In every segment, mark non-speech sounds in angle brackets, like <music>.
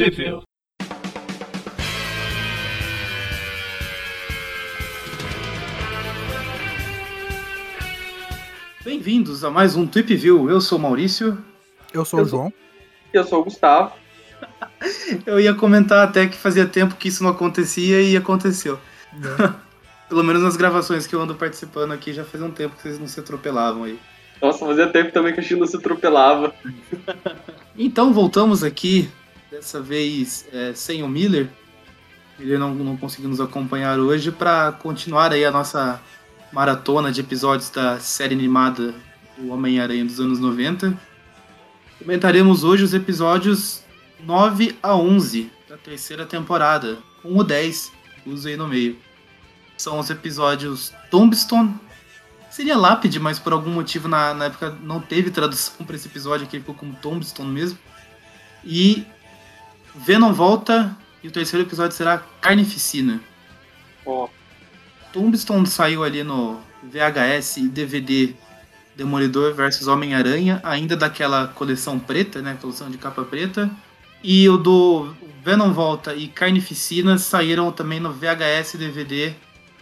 Trivia. Bem-vindos a mais um Tweep View. Eu sou o Maurício. Eu sou Eu o João. Eu sou o Gustavo. Eu ia comentar até que fazia tempo que isso não acontecia e aconteceu. <laughs> Pelo menos nas gravações que eu ando participando aqui, já faz um tempo que vocês não se atropelavam aí. Nossa, fazia tempo também que a gente não se atropelava. Então voltamos aqui, dessa vez é, sem o Miller. Ele não, não conseguiu nos acompanhar hoje para continuar aí a nossa maratona de episódios da série animada do Homem-Aranha dos anos 90. Comentaremos hoje os episódios 9 a 11 da terceira temporada, com o 10 incluso aí no meio. São os episódios Tombstone. Seria lápide, mas por algum motivo na, na época não teve tradução para esse episódio aqui, ficou como Tombstone mesmo. E Venom volta e o terceiro episódio será Carnificina. Ó, Tombstone saiu ali no VHS e DVD Demolidor versus Homem-Aranha, ainda daquela coleção preta, né? Coleção de capa preta. E o do Venom Volta e Carnificina saíram também no VHS e DVD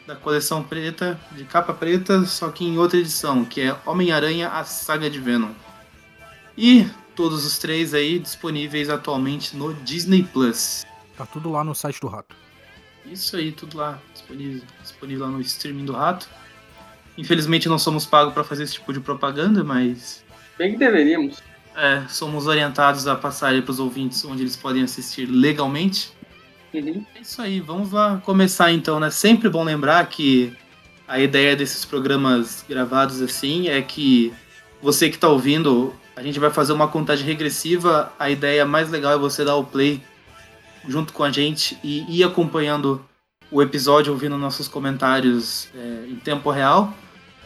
da coleção preta, de capa preta, só que em outra edição, que é Homem-Aranha, a Saga de Venom. E todos os três aí disponíveis atualmente no Disney Plus. Tá tudo lá no site do Rato. Isso aí, tudo lá disponível, disponível lá no streaming do Rato. Infelizmente não somos pagos para fazer esse tipo de propaganda, mas bem que deveríamos. é, somos orientados a passar aí para os ouvintes onde eles podem assistir legalmente. Uhum. É isso aí, vamos lá começar então, né? Sempre bom lembrar que a ideia desses programas gravados assim é que você que está ouvindo, a gente vai fazer uma contagem regressiva. A ideia mais legal é você dar o play junto com a gente e ir acompanhando o episódio, ouvindo nossos comentários é, em tempo real.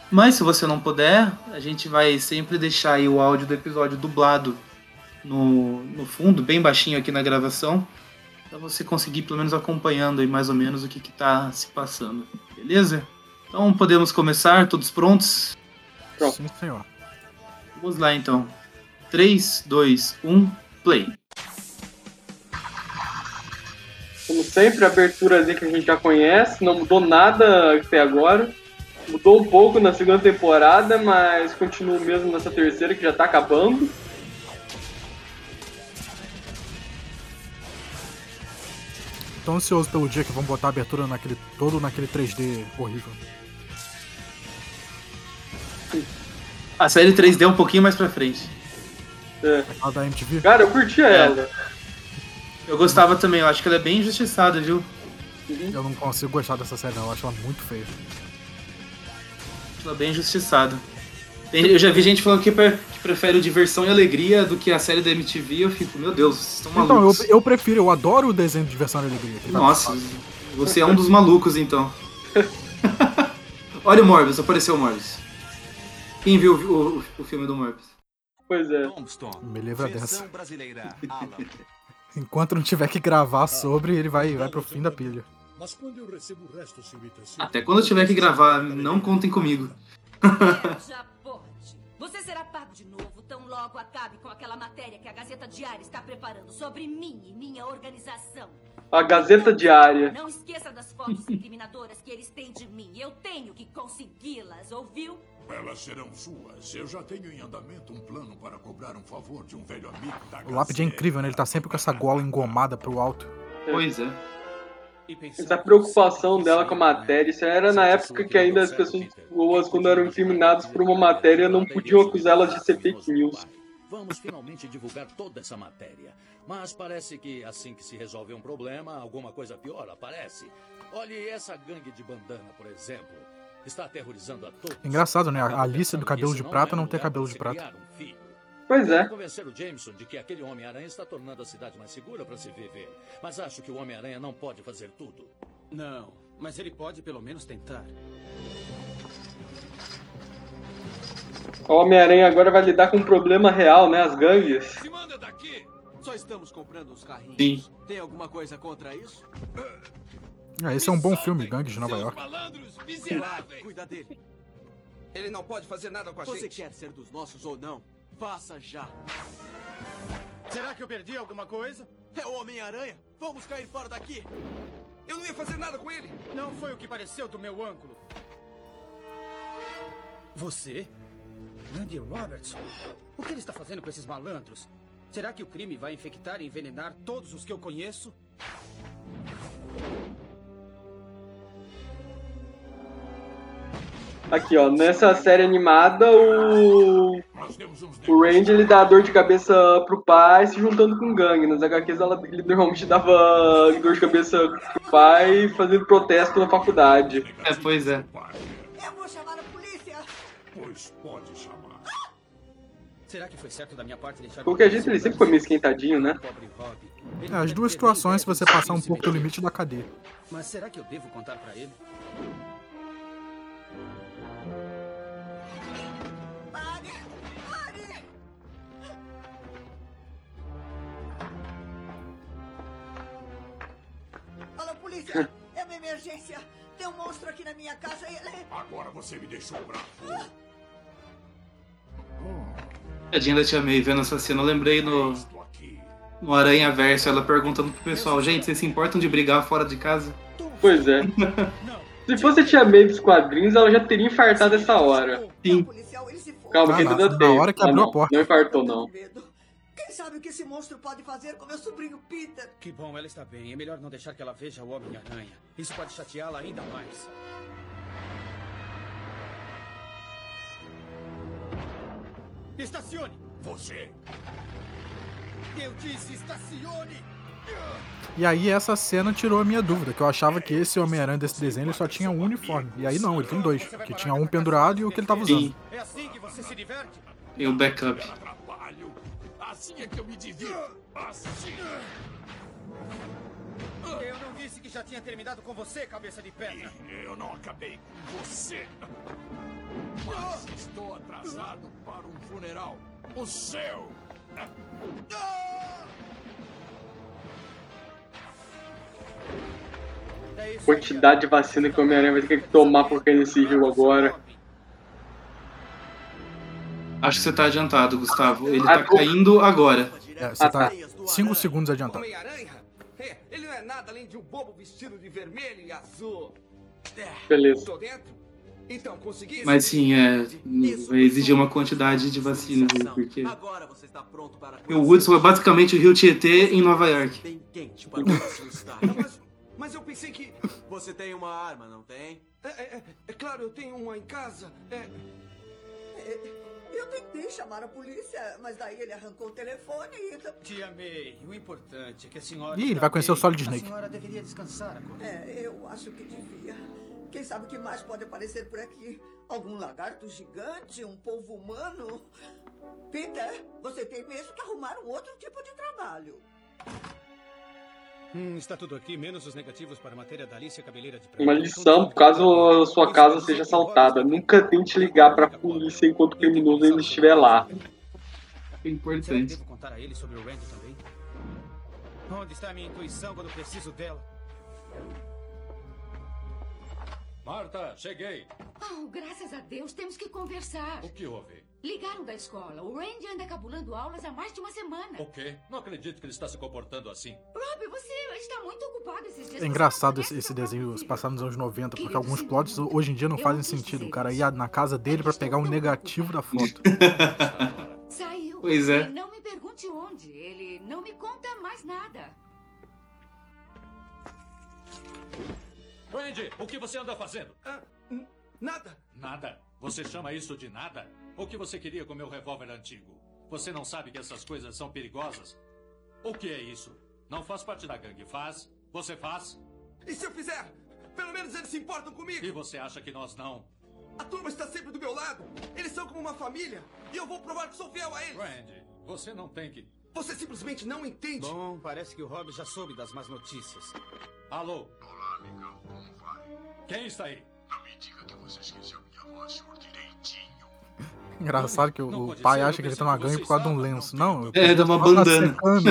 Mas se você não puder, a gente vai sempre deixar aí o áudio do episódio dublado no, no fundo, bem baixinho aqui na gravação para você conseguir pelo menos acompanhando aí mais ou menos o que está se passando, beleza? Então podemos começar, todos prontos? Pronto. Sim, senhor. Vamos lá então. 3, 2, 1, play. Como sempre, a aberturazinha que a gente já conhece, não mudou nada até agora. Mudou um pouco na segunda temporada, mas continua mesmo nessa terceira que já tá acabando. Tô ansioso pelo dia que vão botar a abertura naquele, todo naquele 3D horrível. A série 3D é um pouquinho mais pra frente. É. Aquela da MTV. Cara, eu curtia É. ela. Eu gostava também, eu acho que ela é bem injustiçada, viu? Eu não consigo gostar dessa série, não. Eu acho ela muito feia. Ela é bem injustiçada. Eu já vi gente falando que, pre- que prefere o Diversão e Alegria do que a série da MTV. Eu fico, meu Deus, vocês estão Então, malucos. eu, eu prefiro, eu adoro o desenho de diversão e alegria. Nossa, você é um dos malucos então. <laughs> Olha o Morbius, apareceu o Morbius. Quem viu o, o- o filme do Morbius? Pois é. Tombstone. Me livra dessa. brasileira. <laughs> Alan. Enquanto não tiver que gravar sobre, ele vai, vai pro fim da pilha. Mas quando eu recebo restos de imitação. Até quando eu tiver que gravar, não contem comigo. <laughs> Já pode. Você será pago de novo tão logo acabe com aquela matéria que a Gazeta Diária está preparando sobre mim e minha organização. A Gazeta Diária. Não esqueça das fotos incriminadoras que eles têm de mim. Eu tenho que consegui-las, ouviu? Elas serão suas. Eu já tenho em andamento um plano para cobrar um favor de um velho amigo da O lápide é incrível, né? Ele tá sempre com essa gola engomada pro alto. Pois é. Essa preocupação dela com a matéria, isso era na época que ainda as pessoas boas, quando eram incriminadas por uma matéria, não podiam acusá-las de ser fake news. Vamos finalmente divulgar toda essa matéria. Mas parece que assim que se resolve um problema, alguma coisa pior aparece. Olhe essa gangue de bandana, por exemplo. Está aterrorizando a todos. Engraçado, né? A Alice do cabelo de prata é não ter cabelo de prata. um. Pois é. Convencer o Jameson de que aquele Homem-Aranha está tornando a cidade mais segura para se viver. Mas acho que o Homem-Aranha não pode fazer tudo. Não, mas ele pode pelo menos tentar. O Homem-Aranha agora vai lidar com um problema real, né? As gangues. Se manda daqui! Só estamos comprando os carrinhos. Sim. Tem alguma coisa contra isso? Ah, esse é um bom filme, Gangue de Nova York. malandros miseráveis! Cuida dele. <laughs> Ele não pode fazer nada com a Você gente. quer ser dos nossos ou não? Faça já. Será que eu perdi alguma coisa? É o Homem-Aranha. Vamos cair fora daqui. Eu não ia fazer nada com ele. Não foi o que pareceu do meu ângulo. Você? Andy Robertson? O que ele está fazendo com esses malandros? Será que o crime vai infectar e envenenar todos os que eu conheço? Aqui, ó, nessa série animada, o, o Randy ele dá dor de cabeça pro pai se juntando com o gangue. Nas HQs ela, ele normalmente dava dor de cabeça pro pai fazendo protesto na faculdade. É, pois é. Eu vou chamar a polícia. Pois pode chamar. Será que foi certo da minha parte deixar... De qualquer jeito, ele sempre foi meio esquentadinho, né? É, as duas situações se você passar um pouco do limite da cadeia. Mas será que eu devo contar pra ele? Polícia! É uma emergência! Tem um monstro aqui na minha casa e ele... Agora você me deixou bravo. Tadinha da Tia May vendo essa cena, eu lembrei no, no Aranha Verso, ela perguntando pro pessoal, gente, vocês se importam de brigar fora de casa? Pois é. <laughs> Se fosse a Tia May dos quadrinhos, ela já teria infartado essa hora. Sim. Calma, Ah, que ainda na- dá na hora que Ah, abriu a não, porta. Não infartou, não. Sabe o que esse monstro pode fazer com meu sobrinho Peter? Que bom, ela está bem. É melhor não deixar que ela veja o Homem-Aranha. Isso pode chateá-la ainda mais. Estacione! Você. Eu disse estacione! E aí essa cena tirou a minha dúvida, que eu achava que esse Homem-Aranha desse desenho ele só tinha um uniforme. E aí não, ele tem dois. Que tinha um pendurado e o que ele tava usando. Sim, É assim que você se diverte? tem o backup. Assim é que eu me divirto. Assim. Eu não disse que já tinha terminado com você, cabeça de pedra. Eu não acabei com você. Mas estou atrasado para um funeral. O seu. É Quantidade de vacina que o Homem-Aranha vai ter que tomar por cair nesse rio agora. Acho que você tá adiantado, Gustavo. Ele Ah, tá pô. caindo agora. É, você Ah, tá tá. 5 segundos adiantado. É, ele não é nada além de um bobo vestido de vermelho e azul. É, Beleza. Então, consegui? Mas sim, é. Vai exigir uma quantidade de vacinas porque. Agora você está pronto para O Woodson é basicamente o Rio Tietê em Nova York. Mas, mas eu pensei que... Você tem uma arma, não tem? É, é, é claro, eu tenho uma em casa. É, Eu tentei chamar a polícia, mas daí ele arrancou o telefone e... Tia May, o importante é que a senhora. Ih, ele vai conhecer o. Solid A Snake. senhora deveria descansar agora. É, eu acho que devia. Quem sabe o que mais pode aparecer por aqui? Algum lagarto gigante? Um polvo humano? Peter, você tem mesmo que arrumar um outro tipo de trabalho. Hum, está tudo aqui, menos os negativos para a matéria da Alicia Cabeleira de Uma lição, caso a sua casa seja assaltada, nunca tente ligar pra polícia enquanto o criminoso ainda estiver lá. É importante. devo contar a ele sobre o Randy também? Onde está a minha intuição quando preciso dela? Marta, cheguei. Oh, graças a Deus, temos que conversar. O que houve? Ligaram da escola. O Randy anda cabulando aulas há mais de uma semana. O quê? Não acredito que ele está se comportando assim. Rob, você está muito ocupado esses dias. É engraçado esse, esse desenho se passar nos anos 90, porque alguns plots hoje em dia não fazem sentido. O cara ia na casa dele pra pegar um negativo da foto. <laughs> <laughs> Saiu. Pois é. E não me pergunte onde. Ele não me conta mais nada. Randy, o que você anda fazendo? Ah, nada. Nada. Você chama isso de nada? O que você queria com meu revólver antigo? Você não sabe que essas coisas são perigosas? O que é isso? Não faz parte da gangue, faz? Você faz? E se eu fizer? Pelo menos eles se importam comigo. E você acha que nós não? A turma está sempre do meu lado. Eles são como uma família. E eu vou provar que sou fiel a eles. Randy, você não tem que. Você simplesmente não entende. Bom, parece que o Rob já soube das más notícias. Alô? Olá, amigão. Como vai? Quem está aí? Não me diga que você esqueceu minha voz, senhor direitinho. Engraçado que o, Não o pai acha que ele tá numa que gangue por causa de um lenço. não, Não, É, dá uma tá bandana. secando,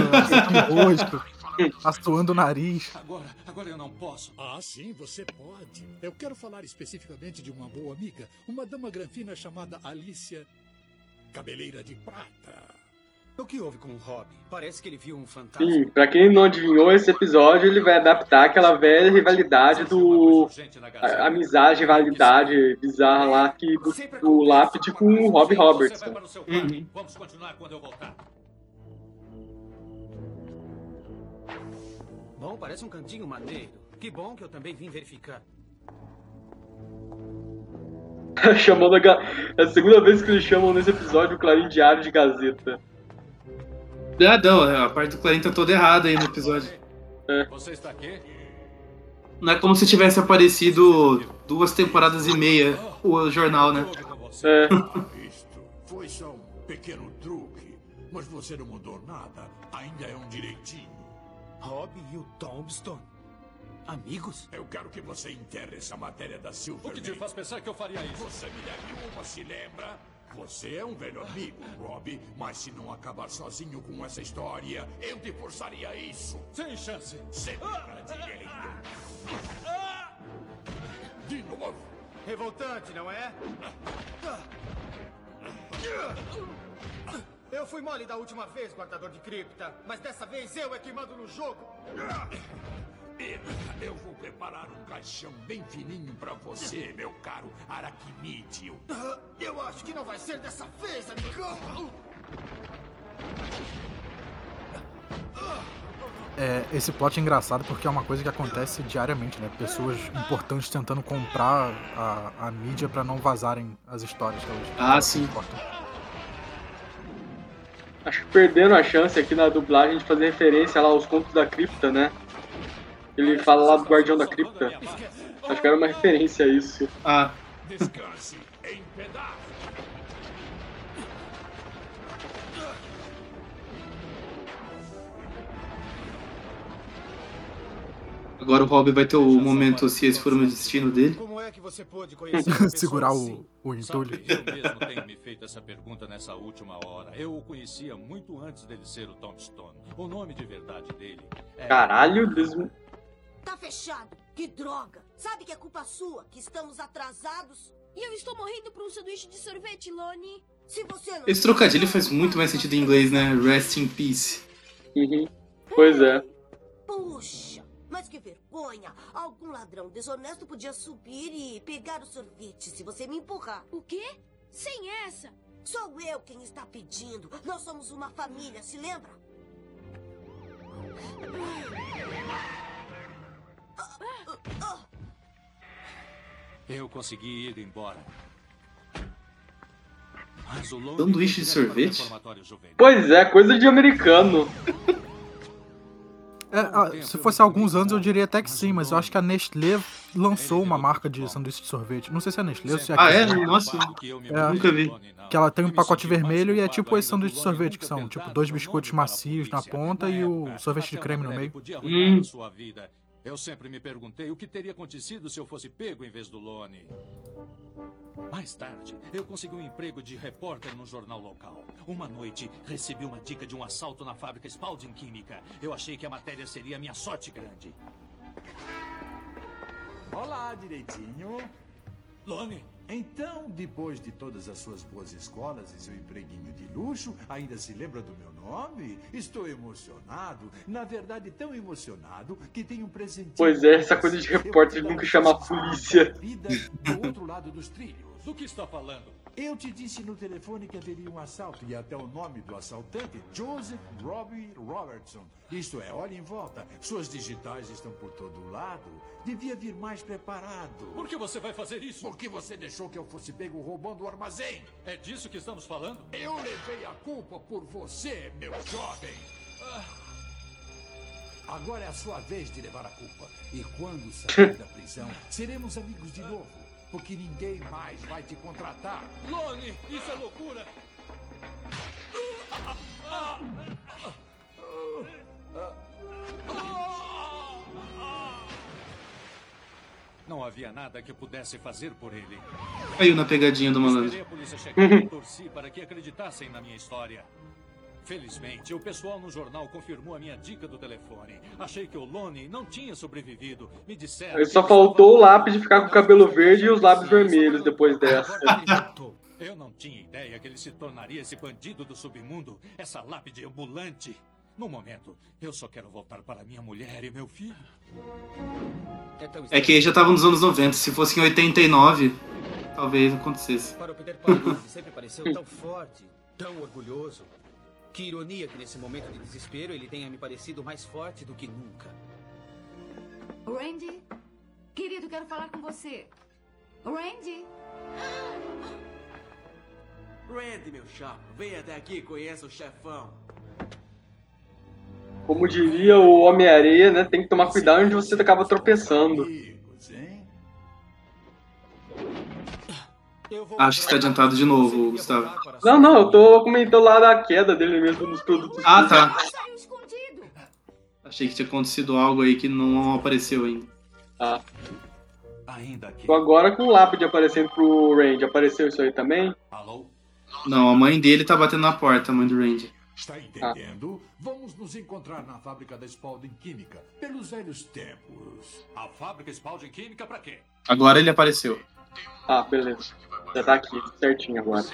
o rosto, asuando o nariz. Agora, agora eu não posso. Ah, sim, você pode. Eu quero falar especificamente de uma boa amiga, uma dama granfina chamada Alicia Cabeleira de Prata. O que houve com o Rob? Parece que ele viu um fantasma. Sim, pra quem não adivinhou, esse episódio ele vai adaptar aquela velha rivalidade do. a- amizade, rivalidade bizarra lá que do, do Lápide com o Rob Robertson. Uhum. Vamos continuar quando eu voltar. Bom, parece um cantinho maneiro. Que bom que eu também vim verificar. <laughs> Chamando a, ga- é a segunda vez que eles chamam nesse episódio o Clarim Diário de Gazeta. Ah, não, a parte do Clarim tá toda errada aí no episódio. Você está aqui? Não é como se tivesse aparecido duas temporadas e meia o jornal, né? É. <laughs> Isto foi só um pequeno truque. Mas você não mudou nada. Ainda é um direitinho. Rob e o Tombstone? Amigos? Eu quero que você enterre essa matéria da Silver. O que te faz pensar que eu faria isso? Você me deve uma, se lembra? Você é um velho amigo, Rob, mas se não acabar sozinho com essa história, eu te forçaria isso. Sem chance. Sempre pra direita. De novo. Revoltante, não é? Eu fui mole da última vez, guardador de cripta, mas dessa vez eu é que mando no jogo. Eu vou preparar um caixão bem fininho pra você, meu caro aracnídeo. Ah, Eu acho que não vai ser dessa vez, amigão. É, esse plot é engraçado porque é uma coisa que acontece diariamente, né? Pessoas importantes tentando comprar a, a mídia pra não vazarem as histórias que elas Ah, sim. cortam. Acho que perdendo a chance aqui na dublagem de fazer referência lá aos contos da cripta, né? Ele fala lá do Guardião da Cripta. Acho que era uma referência a isso. Ah, Descanse em pedaços. agora o Rob vai ter o momento se esse for o destino dele. Como é que você pôde <laughs> conhecer Segurar assim? o, o entulho. Sabe, eu mesmo tenho me feito essa pergunta nessa última hora. Eu o conhecia muito antes dele ser o Tombstone. O nome de verdade dele é... Caralho. Tá fechado. Que droga. Sabe que é culpa sua, que estamos atrasados? E eu estou morrendo por um sanduíche de sorvete, Loni. Se você não... Esse trocadilho faz muito mais sentido em inglês, né? Rest in peace. Uhum. Pois é. Puxa, mas que vergonha. Algum ladrão desonesto podia subir e pegar o sorvete se você me empurrar. O quê? Sem essa. Sou eu quem está pedindo. Nós somos uma família, se lembra? Eu consegui ir embora. Mas o Lone Sanduíche de sorvete? Pois é, coisa de americano. É, ah, se fosse há alguns anos eu diria até que sim, mas eu acho que a Nestlé lançou uma marca de sanduíche de sorvete. Não sei se é a Nestlé ou se é a Ah, é? Nossa, É. nunca vi. Que ela tem um pacote vermelho e é tipo esse sanduíche de sorvete, que são tipo dois biscoitos macios na ponta e o sorvete de creme no meio. Hum. Eu sempre me perguntei o que teria acontecido se eu fosse pego em vez do Lone. Mais tarde, eu consegui um emprego de repórter no jornal local. Uma noite, recebi uma dica de um assalto na fábrica Spalding Química. Eu achei que a matéria seria minha sorte grande. Olá, direitinho. Lone, Então, depois de todas as suas boas escolas e seu empreguinho de luxo, ainda se lembra do meu nome? Estou emocionado. Na verdade, tão emocionado que tenho um presente. Pois é, essa coisa de repórter nunca chama a polícia. Vida do outro lado dos trilhos. do que está falando? Eu te disse no telefone que haveria um assalto e até o nome do assaltante, Joseph Robbie Robertson. Isto é, olhe em volta. Suas digitais estão por todo lado. Devia vir mais preparado. Por que você vai fazer isso? Por que você deixou que eu fosse pego roubando o armazém? É disso que estamos falando? Eu levei a culpa por você, meu jovem. Agora é a sua vez de levar a culpa. E quando sair da prisão, seremos amigos de novo. Porque ninguém mais vai te contratar. Lone, isso é loucura! Não havia nada que pudesse fazer por ele. Caiu na pegadinha do malandro. Esperei a polícia chegar e torci para que acreditassem na minha história. Felizmente, o pessoal no jornal confirmou a minha dica do telefone. Achei que o Lone não tinha sobrevivido. Me disseram. Que só ele faltou o estava lápis de ficar com o cabelo verde e os lábios vermelhos depois dessa. Eu não tinha ideia que ele se tornaria esse bandido do submundo, essa lápide ambulante. No momento, eu só quero voltar para minha mulher e meu filho. É que aí já tava nos anos 90. Se fosse em 89, talvez acontecesse. Para o Peter Pan, ele sempre pareceu tão forte, tão orgulhoso. Que ironia que nesse momento de desespero ele tenha me parecido mais forte do que nunca. Randy? Querido, quero falar com você. Randy? Randy, meu chapa, vem até aqui e conheça o chefão. Como diria o Homem-Areia, né? Tem que tomar cuidado onde você acaba tropeçando. Acho que está adiantado de novo, Gustavo. Não, não, eu tô comentando lá da queda dele mesmo nos produtos. Ah, tá. Achei que tinha acontecido algo aí que não apareceu ainda. Ah. Ainda. Tô agora com o lápide aparecendo pro Range. Apareceu isso aí também? Alô? Não, a mãe dele tá batendo na porta, a mãe do Randy. Está entendendo? Vamos nos encontrar na fábrica da Spalding Química, pelos velhos tempos. A fábrica Spalding Química pra quê? Agora ele apareceu. Ah, beleza. Já tá aqui, certinho agora.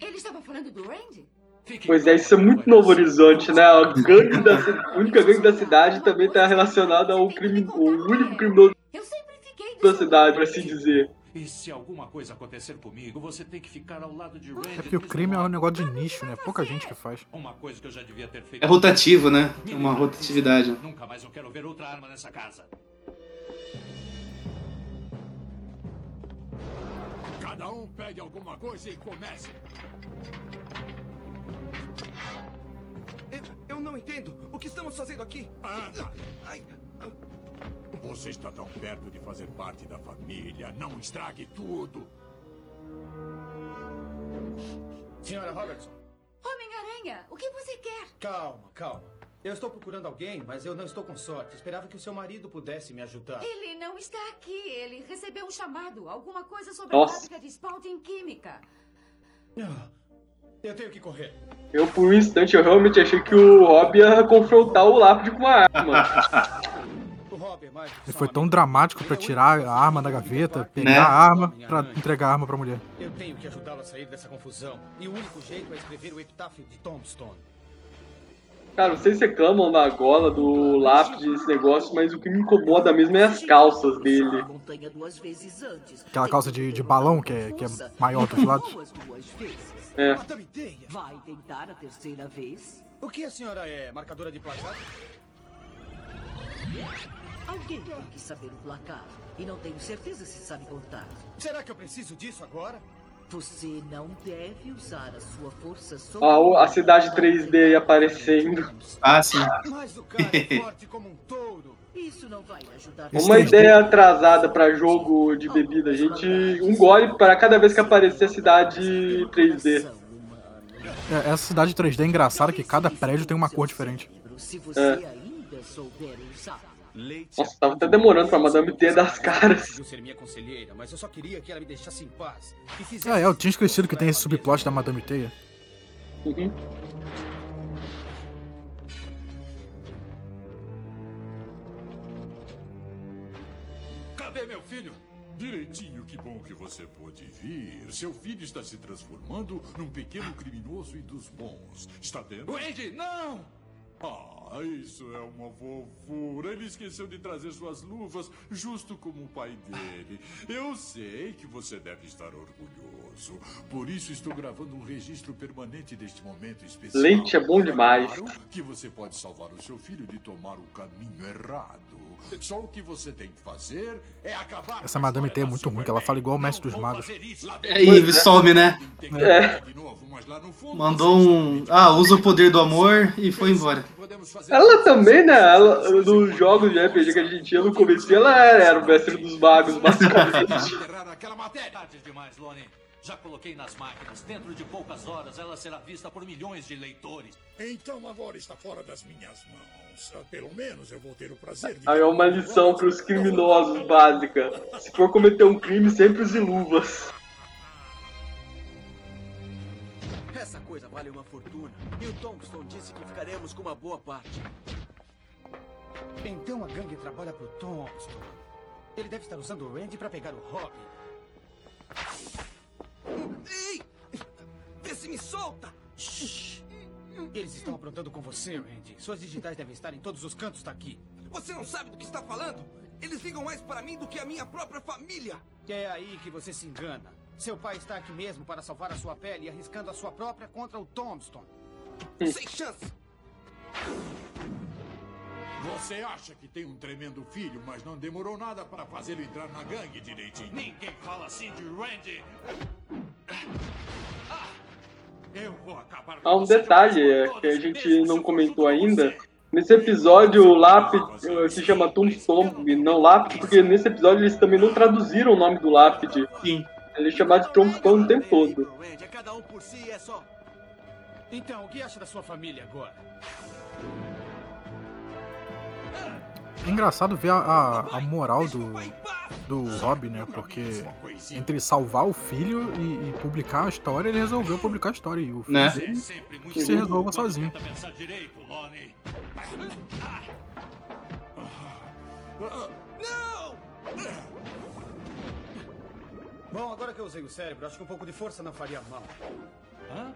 Ele estava falando do Randy? Pois é, isso é muito Novo Horizonte, né? A, gangue da, a única gangue da cidade também tá relacionada ao crime, o único criminoso da cidade, por assim dizer. E se alguma coisa acontecer comigo, você tem que ficar ao lado de Randy. É porque o crime é um negócio de nicho, né? Pouca gente que faz. Uma coisa que eu já devia ter feito. É rotativo, né? É uma rotatividade. Nunca mais eu quero ver outra arma nessa casa. Cada um pegue alguma coisa e comece. Eu, eu não entendo. O que estamos fazendo aqui? Anda. Ai, Você está tão perto de fazer parte da família. Não estrague tudo. Senhora Robertson, Homem-Aranha, o que você quer? calma, calma. Eu estou procurando alguém, mas eu não estou com sorte. Esperava que o seu marido pudesse me ajudar. Ele não está aqui. Ele recebeu um chamado. Alguma coisa sobre Nossa. a fábrica de Spalding Química. Ah, Eu tenho que correr. Eu, por um instante, eu realmente achei que o Rob ia confrontar o lápide com uma arma. <laughs> Ele foi tão dramático pra tirar a arma da gaveta, pegar Né? a arma pra entregar a arma pra mulher. Eu tenho que ajudá-lo a sair dessa confusão. E o único jeito é escrever o epitáfio de Tombstone. Cara, vocês reclamam da gola, do lápide, desse negócio, mas o que me incomoda mesmo é as calças dele. Aquela calça de, de balão que é, que é maior dos lados. É. Vai tentar a terceira vez? o que a senhora é? Marcadora de placar? Alguém tem que saber o placar. E não tenho certeza se sabe contar. Será que eu preciso disso agora? Você não deve usar a sua força sobre... Ah, o- a cidade 3D aí aparecendo. Ah, sim. Mas o cara é forte como um touro. Isso não vai ajudar. Uma ideia atrasada pra jogo de bebida, gente. Um gole para cada vez que aparecer a cidade 3D. É, essa cidade 3D é engraçada que cada prédio tem uma cor diferente. Se você É. ainda souber usar. Nossa, tava até demorando pra Madame ter das caras. Decidiu ser minha conselheira, mas eu só queria que ela me deixasse em paz. Fizesse É, eu tinha esquecido que tem esse subplot da Madame Teia. Uhum. Cadê meu filho? Direitinho, que bom que você pôde vir. Seu filho está se transformando num pequeno criminoso e dos bons. Está vendo? Randy, não! Ah, isso é uma fofura. Ele esqueceu de trazer suas luvas, justo como o pai dele. Eu sei que você deve estar orgulhoso. Por isso estou gravando um registro permanente deste momento especial. Leite é bom demais. Claro que você pode salvar o seu filho de tomar o caminho errado. Só o que você tem que fazer é acabar Essa Madame Teia é muito ruim, que ela fala igual o mestre dos magos. E some, né? É. Mandou um. Ah, usa o poder do amor e foi embora. Ela também, né? Ela, nos jogos de RPG que a gente tinha no começo, ela era, era o mestre dos magos, <laughs> basicamente. Já coloquei nas máquinas. Dentro de poucas horas ela será vista por milhões de leitores. Então agora está fora das minhas mãos. Ah, Pelo menos eu vou ter o prazer de. Aí é uma lição pros criminosos básica. Se for cometer um crime, sempre use luvas. Essa coisa vale uma fortuna. E o Tombstone disse que ficaremos com uma boa parte. Então a gangue trabalha pro Tombstone. Ele deve estar usando o Randy pra pegar o Robin. Ei! Vê se me solta! Eles estão aprontando com você, Randy. Suas digitais devem estar em todos os cantos daqui. Você não sabe do que está falando? Eles ligam mais para mim do que a minha própria família. É aí que você se engana. Seu pai está aqui mesmo para salvar a sua pele e arriscando a sua própria contra o Tombstone. Sem chance! Você acha que tem um tremendo filho, mas não demorou nada para fazê-lo entrar na gangue direitinho. Ninguém fala assim de Randy. Eu vou acabar Há um detalhe é, que a gente não comentou ainda. Nesse episódio, o Lápide eh, se chama Tombstone, não Lápide, porque nesse episódio eles também não traduziram o nome do Lápide. Sim. Ele é chamado de Tombstone o tempo todo. É cada um por si, é só. Então, o que acha da sua família agora? É engraçado ver a, a, a moral do, do Rob, né? Porque entre salvar o filho e, e publicar a história, ele resolveu publicar a história. E o filho Né? dele que se resolva sozinho. Bom, agora que eu usei o cérebro, acho que um pouco de força não faria mal. Hã?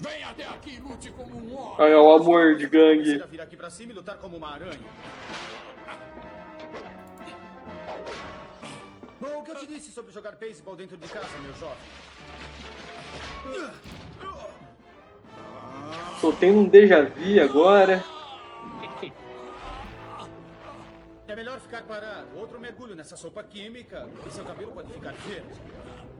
Vem até aqui e lute como um homem. Aí é o amor de gangue. Vir aqui pra cima e lutar como uma aranha. Bom, o que eu te disse sobre jogar beisebol dentro de casa, meu jovem? Tô tendo um déjà vu agora. É melhor ficar parado. Outro mergulho nessa sopa química e seu cabelo pode ficar verde.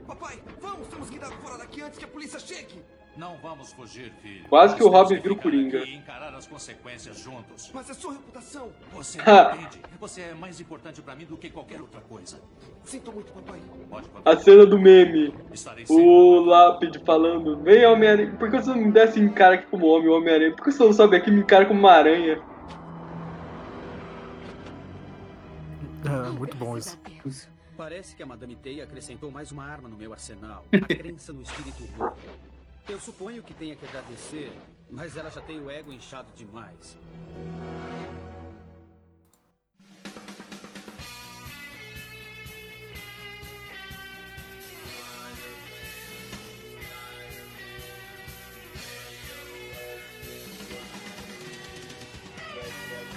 Papai, vamos! Temos que dar fora daqui antes que a polícia chegue! Não vamos fugir, filho. Quase que o Robin vira o Coringa. E encarar as consequências juntos. Mas é sua reputação! Você não entende? Você é mais importante pra mim do que qualquer outra coisa. Sinto muito, papai. Pode A cena do meme. O Lápide falando, vem Homem-Aranha. Por que você não me desse me encara aqui como homem, Homem-Aranha? Por que você não sobe aqui e me encara como uma aranha? É, muito bom isso. Parece que a Madame Teia acrescentou mais uma arma no meu arsenal. <laughs> A crença no espírito louco. Eu suponho que tenha que agradecer, mas ela já tem o ego inchado demais.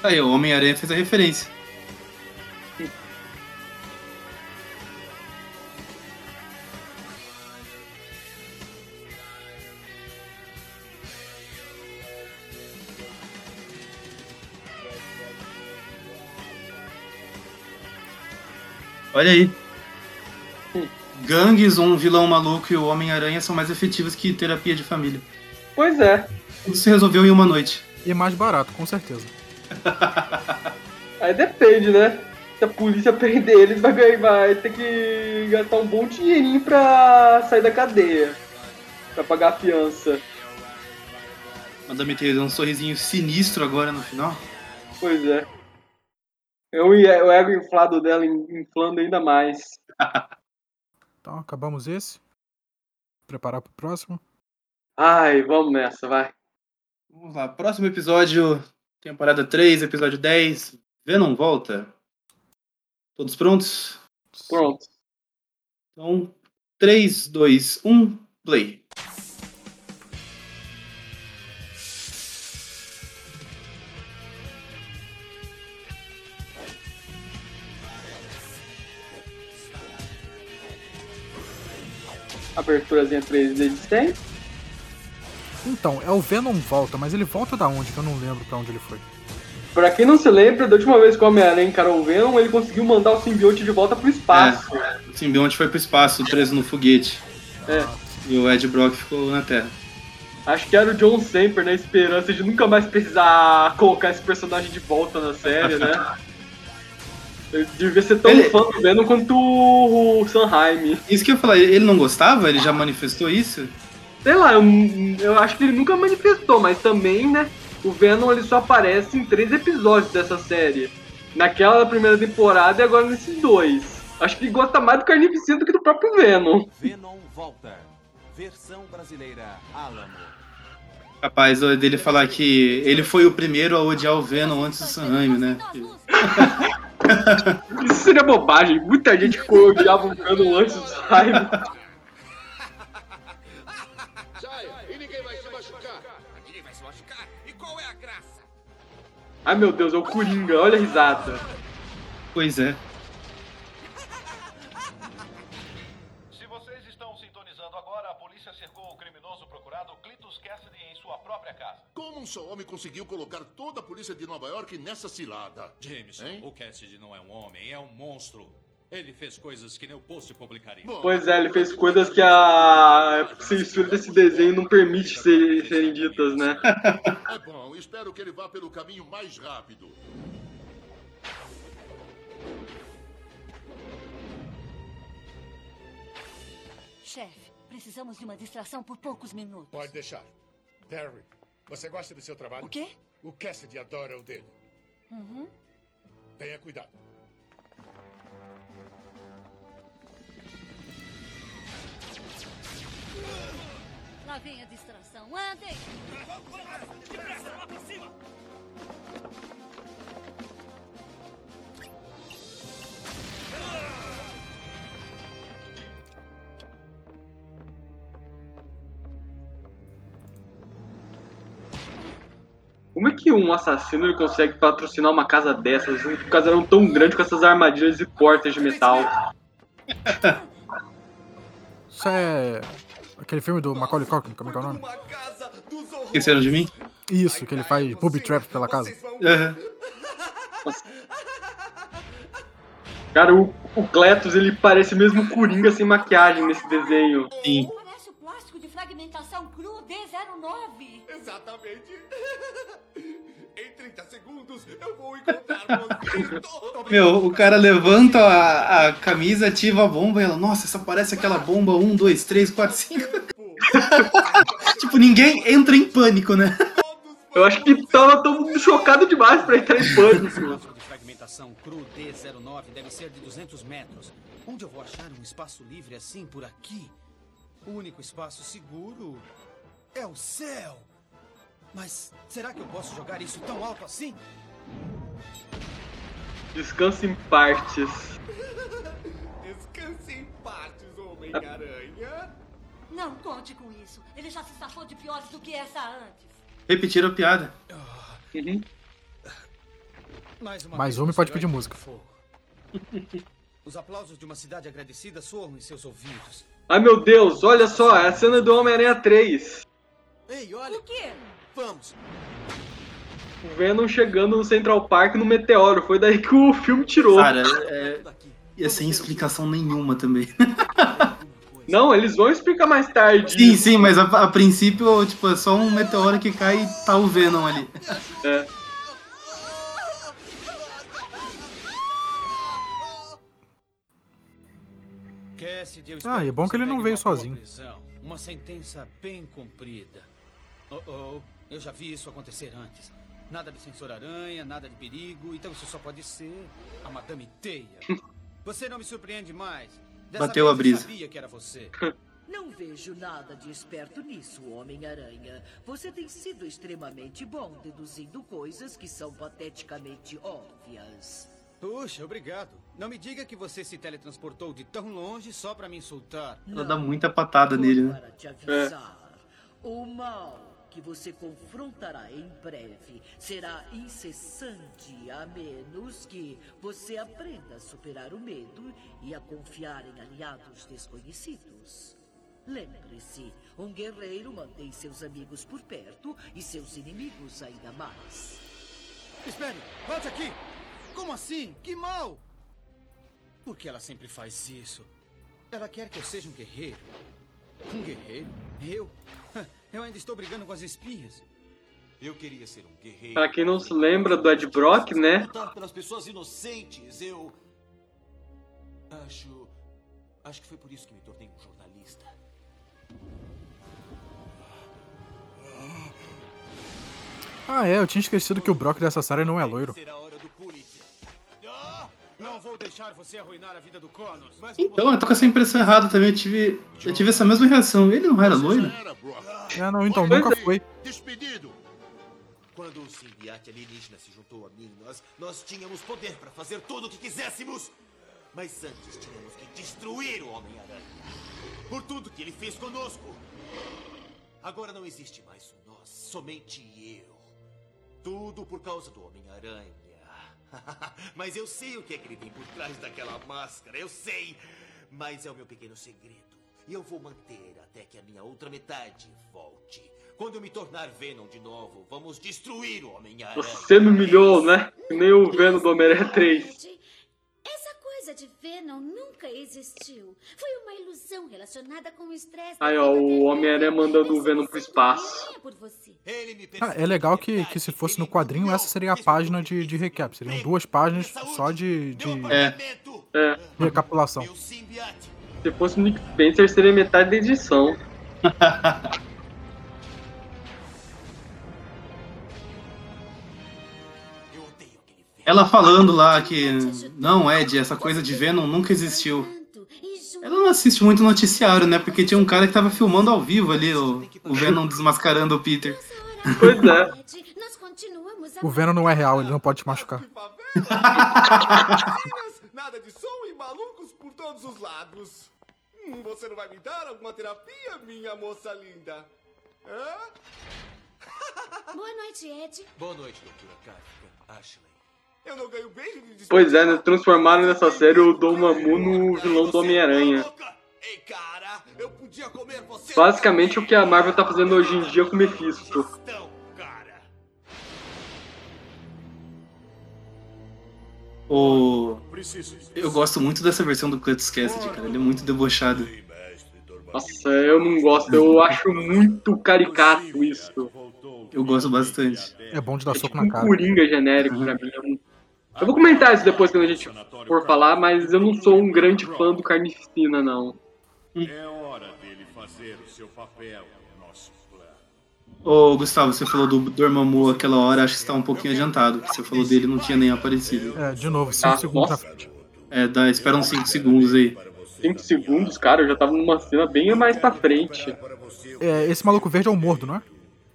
Aí, o Homem-Aranha fez a referência. Olha aí. Gangues, um vilão maluco e o Homem-Aranha são mais efetivos que terapia de família. Pois é. Tudo se resolveu em uma noite. E mais barato, com certeza. <laughs> Aí depende, né? Se a polícia prender eles, vai, ganhar- vai ter que gastar um bom dinheirinho pra sair da cadeia. Pra pagar a fiança. Madame Teia deu um sorrisinho sinistro agora no final. Pois é. É o ego inflado dela in- inflando ainda mais. <laughs> Então, acabamos esse. Preparar pro próximo. Ai, vamos nessa, vai. Vamos lá, próximo episódio, temporada 3, episódio 10. Venom volta. Todos prontos? Pronto. Então, 3, 2, 1, play. Aberturazinha 3D de sempre. Então, é o Venom volta, mas ele volta da onde? Que eu não lembro pra onde ele foi. Pra quem não se lembra, da última vez que o Homem-Aranha encarou o Venom, ele conseguiu mandar o simbionte de volta pro espaço. O simbionte foi pro espaço, preso no foguete. É. E o Ed Brock ficou na Terra. Acho que era o John Semper na esperança de nunca mais precisar colocar esse personagem de volta na série, né? <laughs> Ele devia ser tão Ele- fã do Venom quanto o Sanheim. Isso que eu ia falar, ele não gostava? Ele já manifestou isso? Sei lá, eu, eu acho que ele nunca manifestou, mas também, né? O Venom ele só aparece em três episódios dessa série. Naquela da primeira temporada e agora nesses dois. Acho que ele gosta mais do Carnificina do que do próprio Venom. Venom volta. Versão brasileira Alamo. Capaz dele falar que ele foi o primeiro a odiar o Venom antes do Sanheim, né? <laughs> Isso seria bobagem. Muita gente ficou odiava o Venom antes do Simon. É a graça? Ai meu Deus, é o Coringa, olha a risada. Pois é. Um só homem conseguiu colocar toda a polícia de Nova York nessa cilada? Jameson, Hein? o Cassidy não é um homem, é um monstro. Ele fez coisas que nem o post publicaria. Pois é, ele fez coisas que a censura desse desenho não permite ser- serem ditas, né? <laughs> É bom, espero que ele vá pelo caminho mais rápido. Chefe, precisamos de uma distração por poucos minutos. Pode deixar. Terry, você gosta do seu trabalho? O quê? O Cassidy adora o dele. Uhum. Tenha cuidado. Lá vem a distração. Andem! Depressa, lá pra cima! Como é que um assassino ele consegue patrocinar uma casa dessas? Um casarão tão grande com essas armadilhas e portas de metal. Isso é. Aquele filme do Macaulay Culkin, como é que é o nome? Esqueceram de mim? Isso, que ele faz booby trap pela casa. Aham. Cara, o, o Cletus ele parece mesmo um Coringa sem maquiagem nesse desenho. Sim. Parece o plástico de fragmentação cru D09. Exatamente. <laughs> Em 30 segundos eu vou encontrar você. <laughs> Meu, o cara levanta a, a camisa, ativa a bomba e ela, nossa, essa parece aquela bomba 1, 2, 3, 4, 5. tipo, ninguém entra em pânico, né? Eu acho que tava todo mundo chocado demais pra entrar em pânico. <laughs> fragmentação cru D09 deve ser de 200 metros. Onde eu vou achar um espaço livre assim por aqui? O único espaço seguro é o céu. Mas será que eu posso jogar isso tão alto assim? Descansa em partes. Descanse em partes, <laughs> Homem-Aranha. Não conte com isso. Ele já se safou de piores do que essa antes. Repetiram a piada. Mais uma Mais vez um e você pode pedir música. <laughs> Os aplausos de uma cidade agradecida soam em seus ouvidos. Ai meu Deus, olha só, é a cena do Homem-Aranha 3. Ei, olha. O quê? Vamos. O Venom chegando no Central Park no meteoro. Foi daí que o filme tirou. Cara, é, ia sem explicação nenhuma também. <laughs> Não, eles vão explicar mais tarde. Sim, sim, mas a, a princípio, tipo, é só um meteoro que cai e tá o Venom ali. É. Ah, e é bom que ele não veio sozinho. Uma sentença bem cumprida. Oh, oh, eu já vi isso acontecer antes. Nada de sensor aranha, nada de perigo, então isso só pode ser a Madame Teia. <laughs> Você não me surpreende mais. Dessa Bateu a vez eu brisa. sabia que era você. <laughs> Não vejo nada de esperto nisso, Homem-Aranha. Você tem sido extremamente bom deduzindo coisas que são pateticamente óbvias. Puxa, obrigado. Não me diga que você se teletransportou de tão longe só pra me insultar. Ela dá muita patada nele, né? Para te avisar, o mal que você confrontará em breve será incessante, a menos que você aprenda a superar o medo e a confiar em aliados desconhecidos. Lembre-se, um guerreiro mantém seus amigos por perto e seus inimigos ainda mais. Espere, volte aqui! Como assim? Que mal! Por que ela sempre faz isso? Ela quer que eu seja um guerreiro. Um guerreiro? Eu? Eu ainda estou brigando com as espias. Eu queria ser um guerreiro. Pra quem não se lembra do Ed Brock, né? Lutar pelas pessoas inocentes, eu. Acho. Acho que foi por isso que me tornei um jornalista. Ah, é, eu tinha esquecido que o Brock dessa série não é loiro. Deixar você arruinar a vida do Connors. Então, eu tô com essa impressão errada também. Eu tive, eu tive essa mesma reação. Ele não era loiro? É, não, então, nunca foi. Despedido. Quando o simbionte alienígena se juntou a mim, nós, nós tínhamos poder para fazer tudo o que quiséssemos. Mas antes tínhamos que destruir o Homem-Aranha. Por tudo que ele fez conosco. Agora não existe mais o nós, somente eu. Tudo por causa do Homem-Aranha. <laughs> Mas eu sei o que é que ele tem por trás daquela máscara, eu sei. Mas é o meu pequeno segredo. E eu vou manter até que a minha outra metade volte. Quando eu me tornar Venom de novo, vamos destruir o Homem-Aranha. Você me humilhou, né? Nem o Venom do Homem-Aranha 3. Coisa de Venom nunca existiu. Foi uma ilusão relacionada com o estresse. Aí, ó, o Homem-Aranha mandando o Venom pro espaço. Ah, é legal que, que se fosse no quadrinho, essa seria a página de, de recap. Seriam duas páginas só de, de, É. É. recapitulação. Se fosse o Nick Spencer, seria metade da edição. <laughs> Ela falando lá que, não, Ed, essa coisa de Venom nunca existiu. Ela não assiste muito noticiário, né? Porque tinha um cara que tava filmando ao vivo ali, o, o Venom desmascarando o Peter. Pois é. O Venom não é real, ele não pode te machucar. Nada de som e malucos por todos os lados. Hum, você não vai me dar alguma terapia, minha moça linda? Hã? Boa noite, Ed. Boa noite, doutora Kafka. Ashley. Eu não ganho beijo de Pois é, né? Transformaram nessa série o Dormammu no vilão do Homem-Aranha. Basicamente o que a Marvel tá fazendo hoje em dia com o Mephisto. O... Eu gosto muito dessa versão do Cletus Cassidy, cara. Ele é muito debochado. Nossa, eu não gosto, eu acho muito caricato isso. Eu gosto bastante. É bom de dar soco Um na cara. Coringa genérico pra mim. Eu, não- eu vou comentar isso depois quando a gente for falar, mas eu não sou um grande fã do Carnificina, não. É hora dele fazer o seu papel no nosso plano. Ô, Gustavo, você falou do Dormammu aquela hora, acho que você tá um pouquinho adiantado. Você falou dele não tinha nem aparecido. É, de novo, 5 Ah, segundos na nossa. frente. É, dá, espera uns 5 segundos aí. 5 segundos, cara, eu já tava numa cena bem mais pra frente. É, esse maluco verde é o Mordo, não é?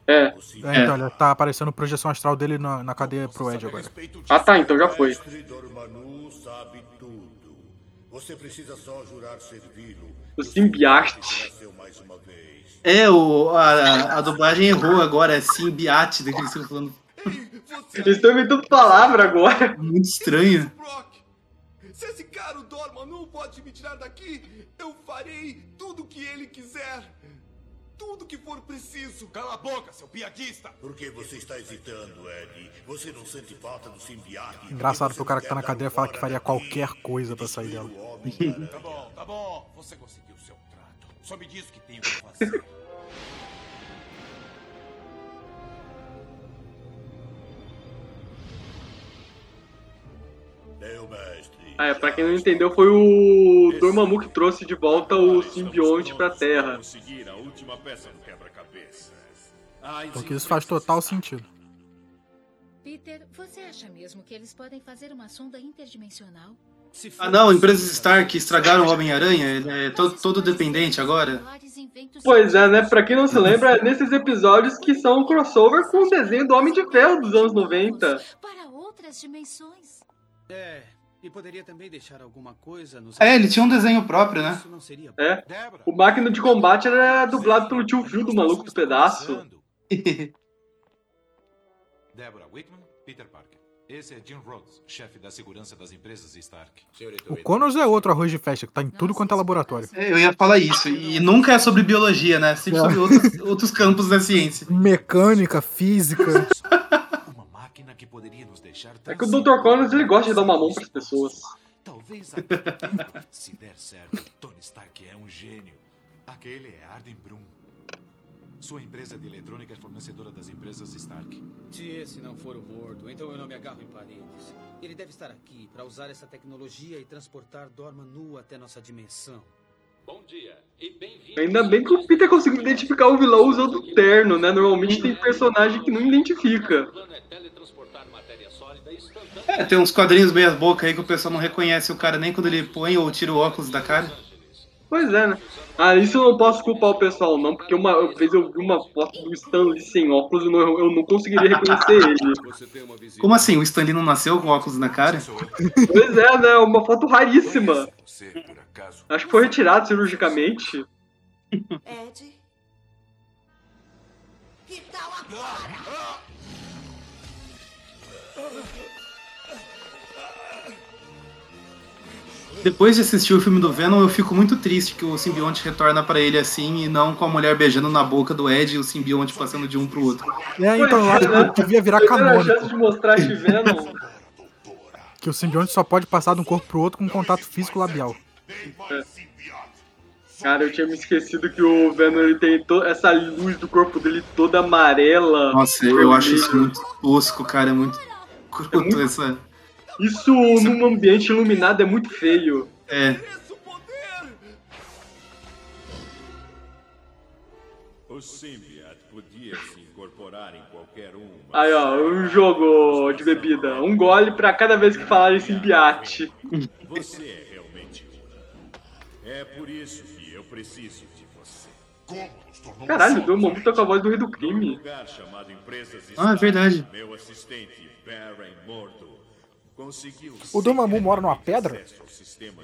É. É, então, ele tá aparecendo projeção astral dele na, na cadeia pro Ed agora. Ah tá, então já foi. Dormanu sabe tudo. Você precisa só jurar servi-lo. O Simbiaste. mais uma vez. É, o, a, a dublagem errou agora, é Simbiate, daquele que eles estão falando. Eles estão inventando palavra agora. Muito estranho. Se esse cara, o Dormanu, pode me tirar daqui, eu farei tudo o que ele quiser. Tudo que for preciso. Cala a boca, seu piadista! Por que você está hesitando, Ed? Você não sente falta do simbiate? Engraçado pro cara que tá na cadeia falar que faria qualquer coisa pra sair dela. <laughs> Tá bom, tá bom. Você conseguiu seu trato. Só me diz o que tenho que fazer. Meu mestre. Ah, é, pra quem não entendeu, foi o Dormammu que trouxe de volta o simbionte pra Terra. Porque isso faz total sentido. Peter, você acha mesmo que eles podem fazer uma sonda interdimensional? Ah não, empresas Stark estragaram o Homem-Aranha, ele é todo, todo dependente agora. Pois é, né? Pra quem não se lembra, é nesses episódios que são um crossover com o desenho do Homem de Ferro dos anos 90. Para outras dimensões. É, e poderia também deixar alguma coisa nos. É, ele tinha um desenho próprio, né? Isso não seria É. O máquina de combate era dublado pelo tio Phil do Maluco do Pedaço. <laughs> Deborah Wickman, Peter Parker. Esse é Jim Rhodes, chefe da segurança das empresas Stark. O Connors é outro arroz de festa, que tá em tudo quanto é laboratório. É, Eu ia falar isso, e nunca é sobre biologia, né? Sempre É. sobre outros, outros campos da ciência. Mecânica, física. <laughs> Poderia nos deixar É que o Dr. Connors ele gosta de dar uma mão pras pessoas. Talvez até <laughs> se der certo, Tony Stark é um gênio. Aquele é Arden Brum. Sua empresa de eletrônica é fornecedora das empresas Stark. Se esse não for o morto, então eu não me agarro em paredes. Ele deve estar aqui para usar essa tecnologia e transportar Dorma nu até nossa dimensão. Ainda bem que o Peter conseguiu identificar o vilão usando o terno, né? Normalmente tem personagem que não identifica. É, tem uns quadrinhos meia boca aí que o pessoal não reconhece o cara nem quando ele põe ou tira o óculos da cara. Pois é, né? Ah, isso eu não posso culpar o pessoal, não, porque uma vez eu vi uma foto do Stan Lee sem óculos e eu não, eu não conseguiria reconhecer <laughs> ele. Como assim? O Stanley não nasceu com óculos na cara? Pois é, né? Uma foto raríssima. Acho que foi retirado cirurgicamente. Ed? Que tal agora? Depois de assistir o filme do Venom, eu fico muito triste que o simbionte retorna pra ele assim e não com a mulher beijando na boca do Ed e o simbionte passando de um pro outro. É, então eu acho que devia virar canônico. chance de mostrar que Venom. Que o simbionte só pode passar de um corpo pro outro com contato físico labial. É. Cara, eu tinha me esquecido que o Venom ele tem essa luz do corpo dele toda amarela. Nossa, eu acho isso muito tosco, cara. É muito cruto essa. Isso num ambiente iluminado é muito feio. É. O Symbiat podia se incorporar em qualquer um. Aí, ó, um jogo de bebida. Um gole pra cada vez que falarem simbiate. Você é realmente uma. É por isso que eu preciso de você. Como nos tornou Caralho, deu uma puta com a voz do rei do crime. lugar chamado Empresas Ah, é verdade. Meu assistente, Baron Mordo, O Dormammu mora numa pedra?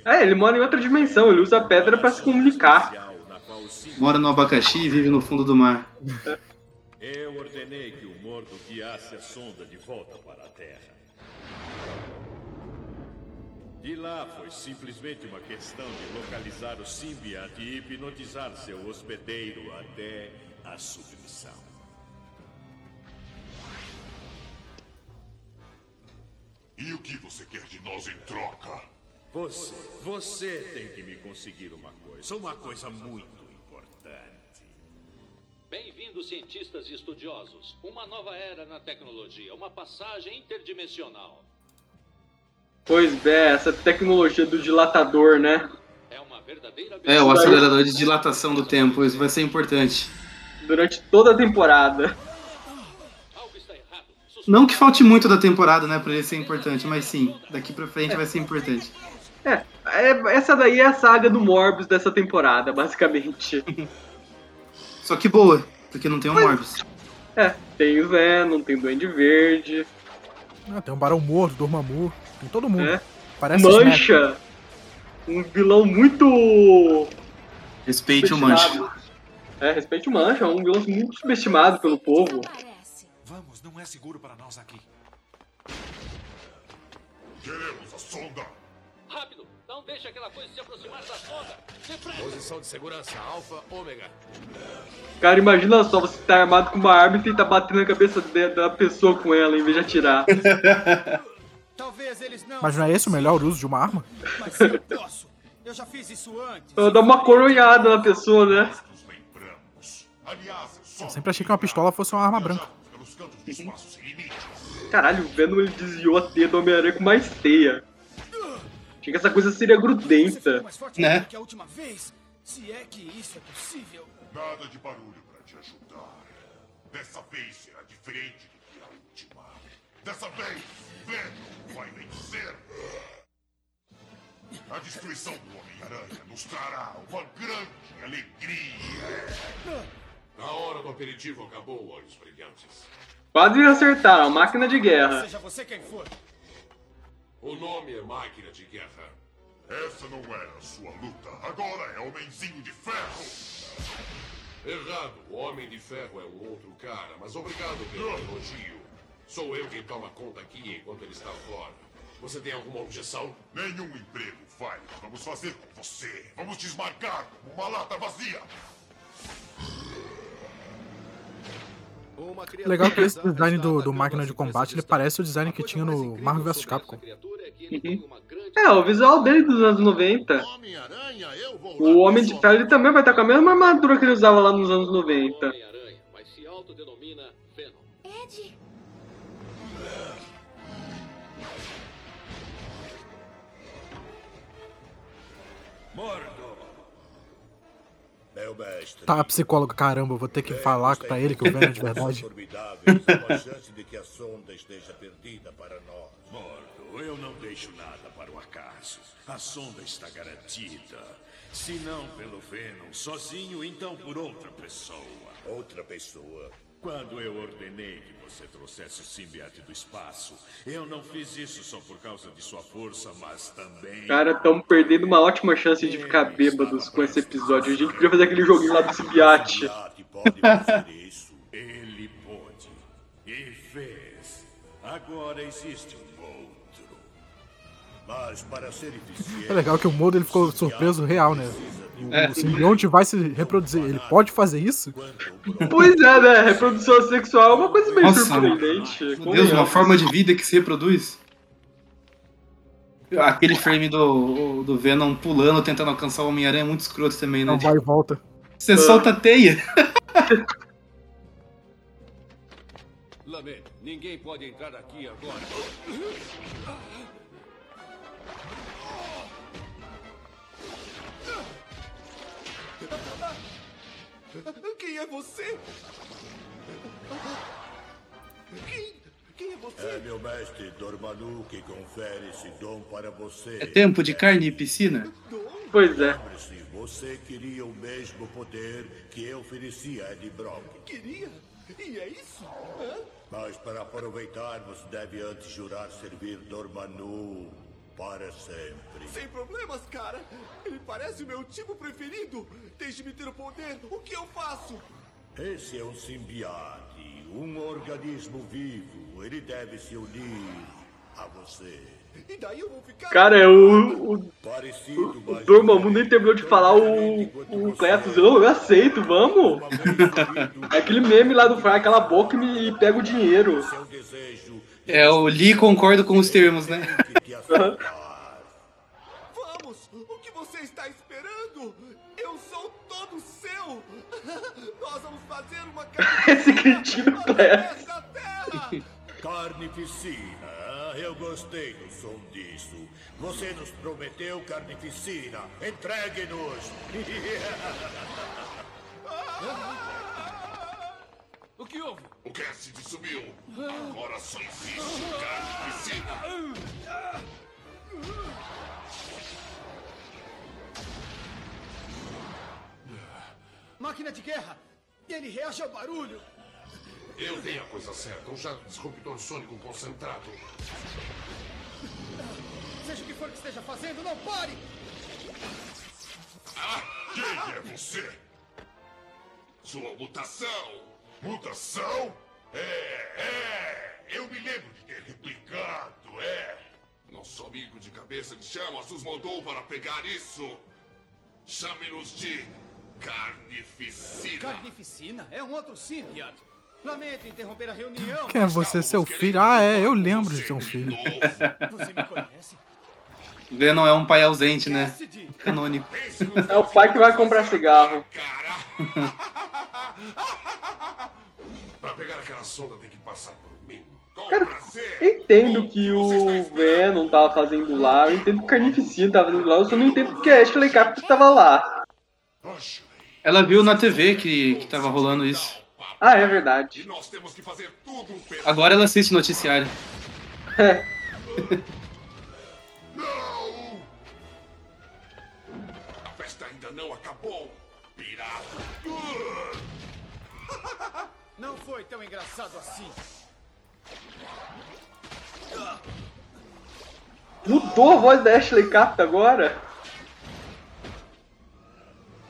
É, ele mora em outra dimensão, ele usa a pedra pra se comunicar. Mora no abacaxi e vive no fundo do mar. Eu ordenei que o Mordo guiasse a sonda de volta para a Terra. De lá foi simplesmente uma questão de localizar o Symbiat e hipnotizar seu hospedeiro até a submissão. Que você quer de nós em troca? Você, você tem que me conseguir uma coisa, uma coisa muito importante. Bem-vindos, cientistas e estudiosos. Uma nova era na tecnologia, uma passagem interdimensional. Pois é, essa tecnologia do dilatador, né? É uma verdadeira É, o acelerador de dilatação do tempo. Isso vai ser importante. Durante toda a temporada. Não que falte muito da temporada, né, pra ele ser importante, mas sim, daqui pra frente vai ser importante. É, é- essa daí é a saga do Morbius dessa temporada, basicamente. Só que boa, porque não tem o Morbius. É, tem o Venom, tem o Duende Verde. Ah, tem um Barão Morto, Dormammu, tem todo mundo. É. Parece. Mancha! Um vilão muito. Respeite o Mancha. É, respeite o Mancha, é um vilão muito subestimado pelo povo. Não é seguro para nós aqui. Queremos a sonda. Rápido! Não deixe aquela coisa se aproximar da sonda! Depressa! Posição de segurança, Alfa, Ômega. Cara, imagina só, você tá armado com uma arma e tenta bater na cabeça de- da pessoa com ela em vez de atirar. <laughs> Talvez eles não. Mas não é esse o melhor uso de uma arma? Mas eu posso. Eu já fiz isso antes. Dá uma coronhada na pessoa, né? Eu sempre achei que uma pistola fosse uma arma branca. Caralho, o Venom ele desviou a teia do Homem-Aranha com mais teia. Achei que essa coisa seria grudenta. Né? que a última vez. Se é que isso é possível. Nada de barulho para te ajudar. Dessa vez será diferente do que a última. Dessa vez, Venom vai vencer. A destruição do Homem-Aranha nos trará uma grande alegria. A hora do aperitivo acabou, olhos brilhantes. Quase acertaram, máquina de guerra. Seja você quem for. O nome é Máquina de Guerra. Essa não era a sua luta. Agora é Homenzinho de Ferro. Errado. O Homem de Ferro é um outro cara, mas obrigado pelo elogio. Sou eu quem toma conta aqui enquanto ele está fora. Você tem alguma objeção? Nenhum emprego vai. Vamos fazer com você. Vamos te esmagar como uma lata vazia. Legal que esse design do, do máquina de combate ele parece o design que tinha no Marvel vs Capcom. É, o visual dele dos anos 90. O Homem de Ferro ele também vai estar com a mesma armadura que ele usava lá nos anos 90. Mas se autodenomina Venom. Ed, Mordo! Meu mestre. Tá, psicólogo, caramba, eu vou ter que falar pra ele que o Venom é de verdade. Formidáveis, há uma chance de que a sonda esteja perdida para nós. Mordo. eu não deixo nada para o acaso. A sonda está garantida. Se não pelo Venom sozinho, então por outra pessoa. Outra pessoa? Quando eu ordenei que você trouxesse o simbionte do espaço, eu não fiz isso só por causa de sua força, mas também. Cara, estamos perdendo uma ótima chance de ficar bêbados com esse episódio. A gente podia fazer aquele joguinho lá do. Pode isso. Ele pôde. E fez. Agora existe um outro. Mas para ser eficiente. É legal que o Modo ele ficou surpreso real, né? O, É. o simbionte vai se reproduzir. Ele pode fazer isso? Pois é, né? Reprodução sexual é uma coisa meio Nossa, surpreendente. Meu Deus, convenhamos. uma forma de vida que se reproduz. Aquele frame do, do Venom pulando, tentando alcançar o Homem-Aranha é muito escroto também, né? Não vai e volta. Você solta a teia. Lamento, ninguém pode entrar aqui agora. Quem é você? Quem, quem é você? É meu mestre Dormanu que confere esse dom para você. É tempo de carne e piscina? Pois é. Lembre-se, você queria o mesmo poder que eu ofereci a Ed Brock. Queria? E é isso? Hã? Mas para aproveitar, você deve antes jurar servir Dormanu para sempre. Sem problemas, cara. Ele parece o meu tipo preferido. Deixe-me ter o poder. O que eu faço? Esse é um simbionte, um organismo vivo. Ele deve se unir a você. E daí eu vou ficar. Cara, é o. O, Parecido, o Dormammu nem terminou de falar o. O Cletus, eu, eu aceito, vamos! É aquele meme lá do Fry, aquela boca e me e pega o dinheiro. É, o Lee concorda com os termos, né? Vamos! O que você está esperando? Eu sou todo seu! <laughs> Nós vamos fazer uma <laughs> Esse cretino Cletus. <laughs> Carnificina. Ah, Eu gostei do som disso. Você nos prometeu carnificina. Entregue-nos. O que houve? O Cassidy sumiu. Agora só existe carnificina. Máquina de guerra! Ele reage ao barulho! Eu tenho a coisa certa. Um jato disruptor sônico concentrado. Seja o que for que esteja fazendo, não pare! Ah, quem é você? Sua mutação. Mutação? É, é. Eu me lembro de ter replicado, é. Nosso amigo de cabeça de chamas nos mandou para pegar isso. Chame-nos de Carnificina. Carnificina? É um outro símbionte. Lamento interromper a reunião. Quem é você, seu filho? Ah, é, eu lembro de seu filho. Você me conhece? Venom é um pai ausente, né? Canônico. É o pai que vai comprar cigarro. <laughs> Para pegar aquela sonda tem que passar por mim. Cara, eu entendo que o Venom tava fazendo lá, eu entendo que o Carnificina tava fazendo lá, eu só não entendo que a Ashley Carter tava lá. Ela viu na TV que, que tava rolando isso. Ah, é verdade. Agora ela assiste noticiário. É. <laughs> não acabou, pirata. <laughs> Não foi tão engraçado assim. Mudou a voz da Ashley Carter agora?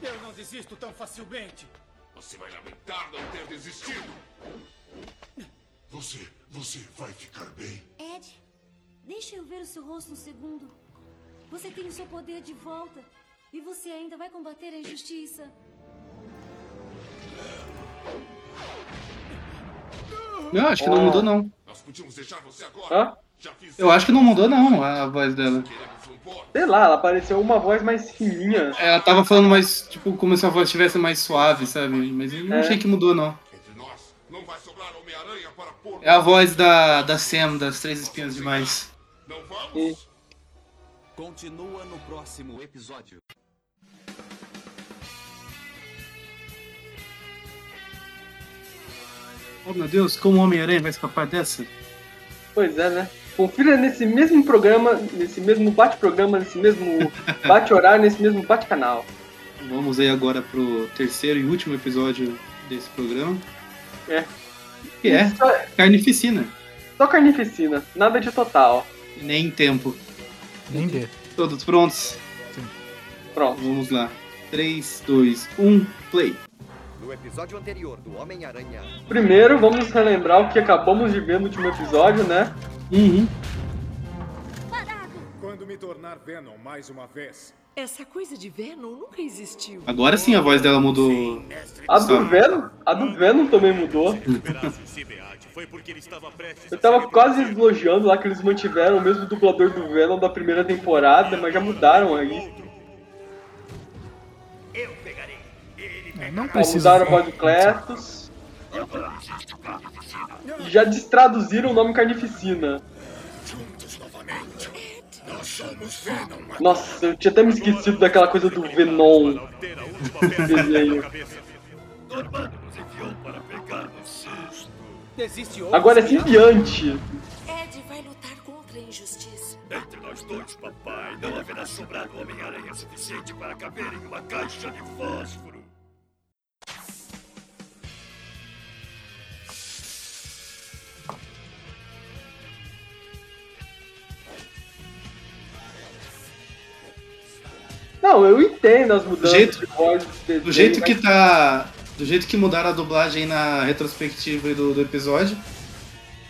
Eu não desisto tão facilmente. Você vai lamentar não ter desistido. Você, você vai ficar bem. Ed, deixa eu ver o seu rosto um segundo. Você tem o seu poder de volta. E você ainda vai combater a injustiça. Não, acho que não mudou, não. Nós podíamos deixar você agora. Hã? Eu acho que não mudou, não, a voz dela. Sei lá, ela pareceu uma voz mais fininha. Ela tava falando mais, tipo, como se a voz estivesse mais suave, sabe? Mas eu não É. achei que mudou, não. Entre nós, não vai sobrar Homem-Aranha para pôr. É a voz da, da Sam, das Três Espinhas Demais. Não vamos? Continua no próximo episódio. Oh, meu Deus, como o Homem-Aranha vai escapar dessa? Pois é, né? Confira nesse mesmo programa, nesse mesmo bate-programa, nesse mesmo <laughs> bate-horário, nesse mesmo bate-canal. Vamos aí agora pro terceiro e último episódio desse programa. É. Que é Só, Carnificina. só carnificina, nada de total. Nem tempo. Nem dê. Todos prontos? Pronto. Vamos lá. 3, 2, 1, play. No episódio anterior do Homem-Aranha. Primeiro, vamos relembrar o que acabamos de ver no último episódio, né? Uhum. Quando me tornar Venom mais uma vez. Essa coisa de Venom nunca existiu. Agora sim a voz dela mudou. A do Venom, a do Venom também mudou. Eu tava quase elogiando lá que eles mantiveram o mesmo dublador do Venom da primeira temporada, mas já mudaram aí. É, não precisa. mudaram a voz do Cletus. E já destraduziram o nome Carnificina. Nós somos Venom. Nossa, eu tinha até me esquecido daquela coisa do Venom. desenho. Existe Agora é simbiante. Ed vai lutar contra a injustiça. Entre nós dois, papai, não haverá sobrado Homem-Aranha suficiente para caber em uma caixa de fósforo. Não, eu entendo as Do mudanças jeito, de voz do desenho, do jeito que tá. Do jeito que mudaram a dublagem na retrospectiva do, do episódio,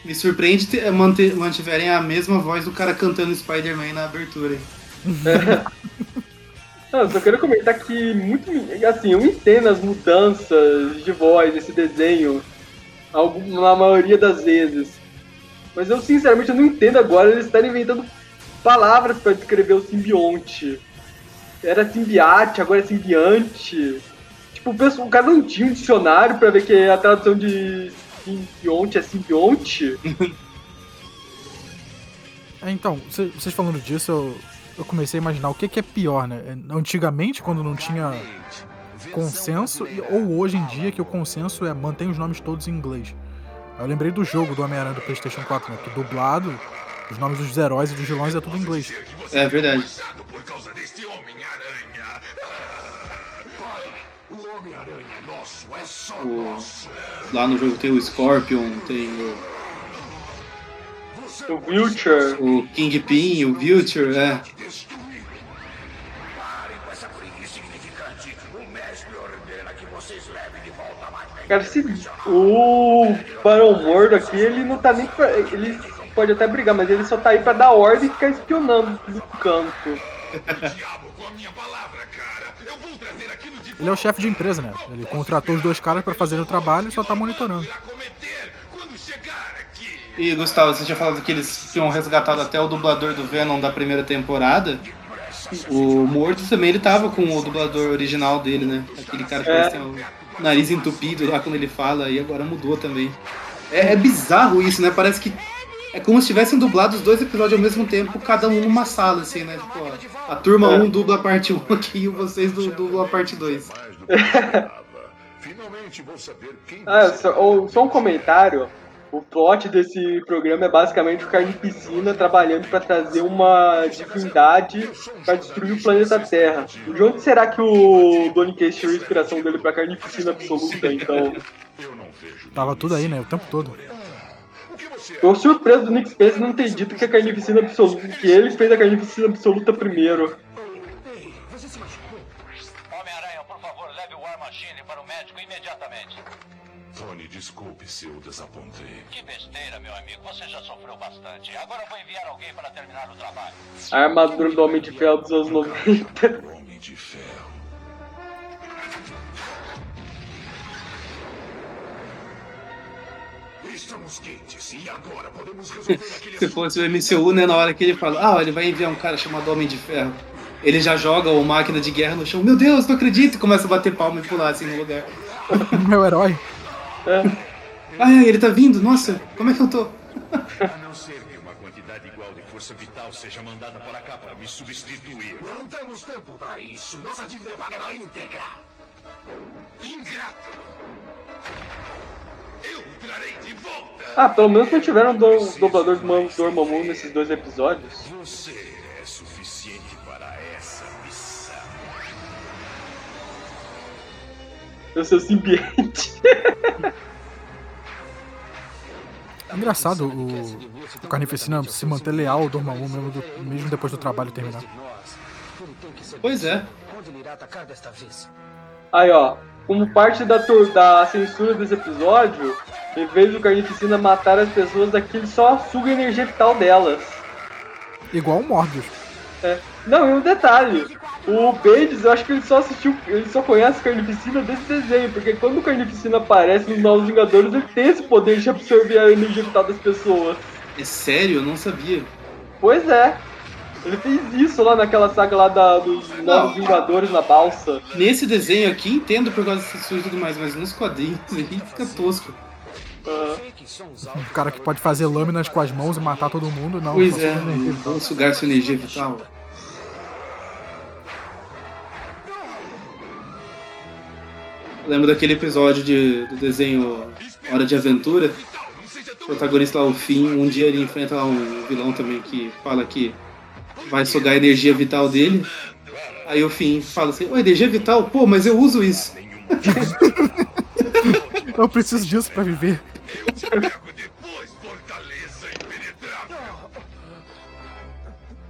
me surpreende ter, manter, mantiverem a mesma voz do cara cantando Spider-Man na abertura. <laughs> Não, só quero comentar que muito. Assim, eu entendo as mudanças de voz desse desenho. Na maioria das vezes. Mas eu sinceramente não entendo agora eles estarem inventando palavras pra descrever o simbionte. Era simbiate, agora é simbiante. Tipo, o pessoal- o cara não tinha um dicionário pra ver que a tradução de simbionte é simbionte. <laughs> É, então, cê- vocês falando disso, eu, eu comecei a imaginar o que, que é pior, né? Antigamente, quando não tinha consenso, e- ou hoje em dia que o consenso é mantém os nomes todos em inglês. Eu lembrei do jogo do Homem-Aranha do PlayStation 4, né? Que dublado, os nomes dos heróis e dos vilões é tudo em inglês. É verdade. O-. Lá no jogo tem o Scorpion, tem o, O Vulture. o Kingpin, o Vulture, é. Cara, se o Barão Mordo aqui, ele não tá nem pra. Ele pode até brigar, mas ele só tá aí pra dar ordem e ficar espionando do canto. <laughs> Ele é o chefe de empresa, né? Ele contratou os dois caras pra fazerem o trabalho e só tá monitorando. E Gustavo, você tinha falado que eles tinham resgatado até o dublador do Venom da primeira temporada. O Morto também ele tava com o dublador original dele, né? Aquele cara que É. ter o nariz entupido lá quando ele fala, e agora mudou também. É, é bizarro isso, né? Parece que é como se tivessem dublado os dois episódios ao mesmo tempo, cada um numa sala, assim, né? Tipo, ó, a turma É. 1 dubla a parte 1 aqui e vocês du- dublam a parte 2. Finalmente vou saber quem Ah, só, ou- só um comentário. O plot desse programa é basicamente o Carnificina trabalhando pra trazer uma divindade pra destruir o planeta Terra. De onde será que o Donny Case tirou a inspiração dele pra Carnificina Absoluta, então? Tava tudo aí, né? O tempo todo. Tô surpreso do Nick Spencer não ter dito que a Carnificina Absoluta, que ele fez a Carnificina Absoluta primeiro. Homem-Aranha, por favor, leve o War Machine para o médico imediatamente. Tony, desculpe se eu desapontei. Que besteira, meu amigo. Você já sofreu bastante. Agora eu vou enviar alguém para terminar o trabalho. A armadura do Homem de Ferro dos anos 90. Homem de Ferro. Estamos quentes e agora podemos <laughs> resolver aquele Se fosse o MCU, né, na hora que ele fala, ah, ele vai enviar um cara chamado Homem de Ferro. Ele já joga o máquina de guerra no chão, meu Deus, não acredito, e começa a bater palma e pular assim no lugar. <laughs> Meu herói. Ai, ele tá vindo, nossa, como é que eu tô? A não ser que uma quantidade igual de força vital seja mandada para cá para me substituir. Não temos tempo para isso. Nossa dívida é paga na íntegra. Ingrato. Ah, pelo menos não tiveram do, dublador do Dormammu nesses dois episódios. Você é suficiente para essa missão. Eu sou simbionte. É engraçado o, o Carnificina se manter leal ao Dormammu mesmo, do- mesmo depois do trabalho terminar. Pois é. Aí, ó. Como parte da, da censura desse episódio, em vez do Carnificina matar as pessoas, aqui ele só suga a energia vital delas. Igual o Morbius. É. Não, e um detalhe. O Bendis, eu acho que ele só assistiu, ele só conhece Carnificina desse desenho, porque quando o Carnificina aparece nos Novos Vingadores, ele tem esse poder de absorver a energia vital das pessoas. É sério? Eu não sabia. Pois é. Ele fez isso lá naquela saga lá da, dos Novos Vingadores na balsa. Nesse desenho aqui, entendo por causa desse e tudo mais, mas nos quadrinhos aí fica tosco. Um cara que pode fazer lâminas com as mãos e matar todo mundo, não. pois é, vou sugar sua energia vital. Lembro daquele episódio de, do desenho Hora de Aventura. O protagonista lá, o Finn, um dia ele enfrenta lá um vilão também que fala que vai sugar a energia vital dele. Aí o Finn fala assim, ô, energia vital? Pô, mas eu uso isso. <laughs> Eu preciso disso pra viver.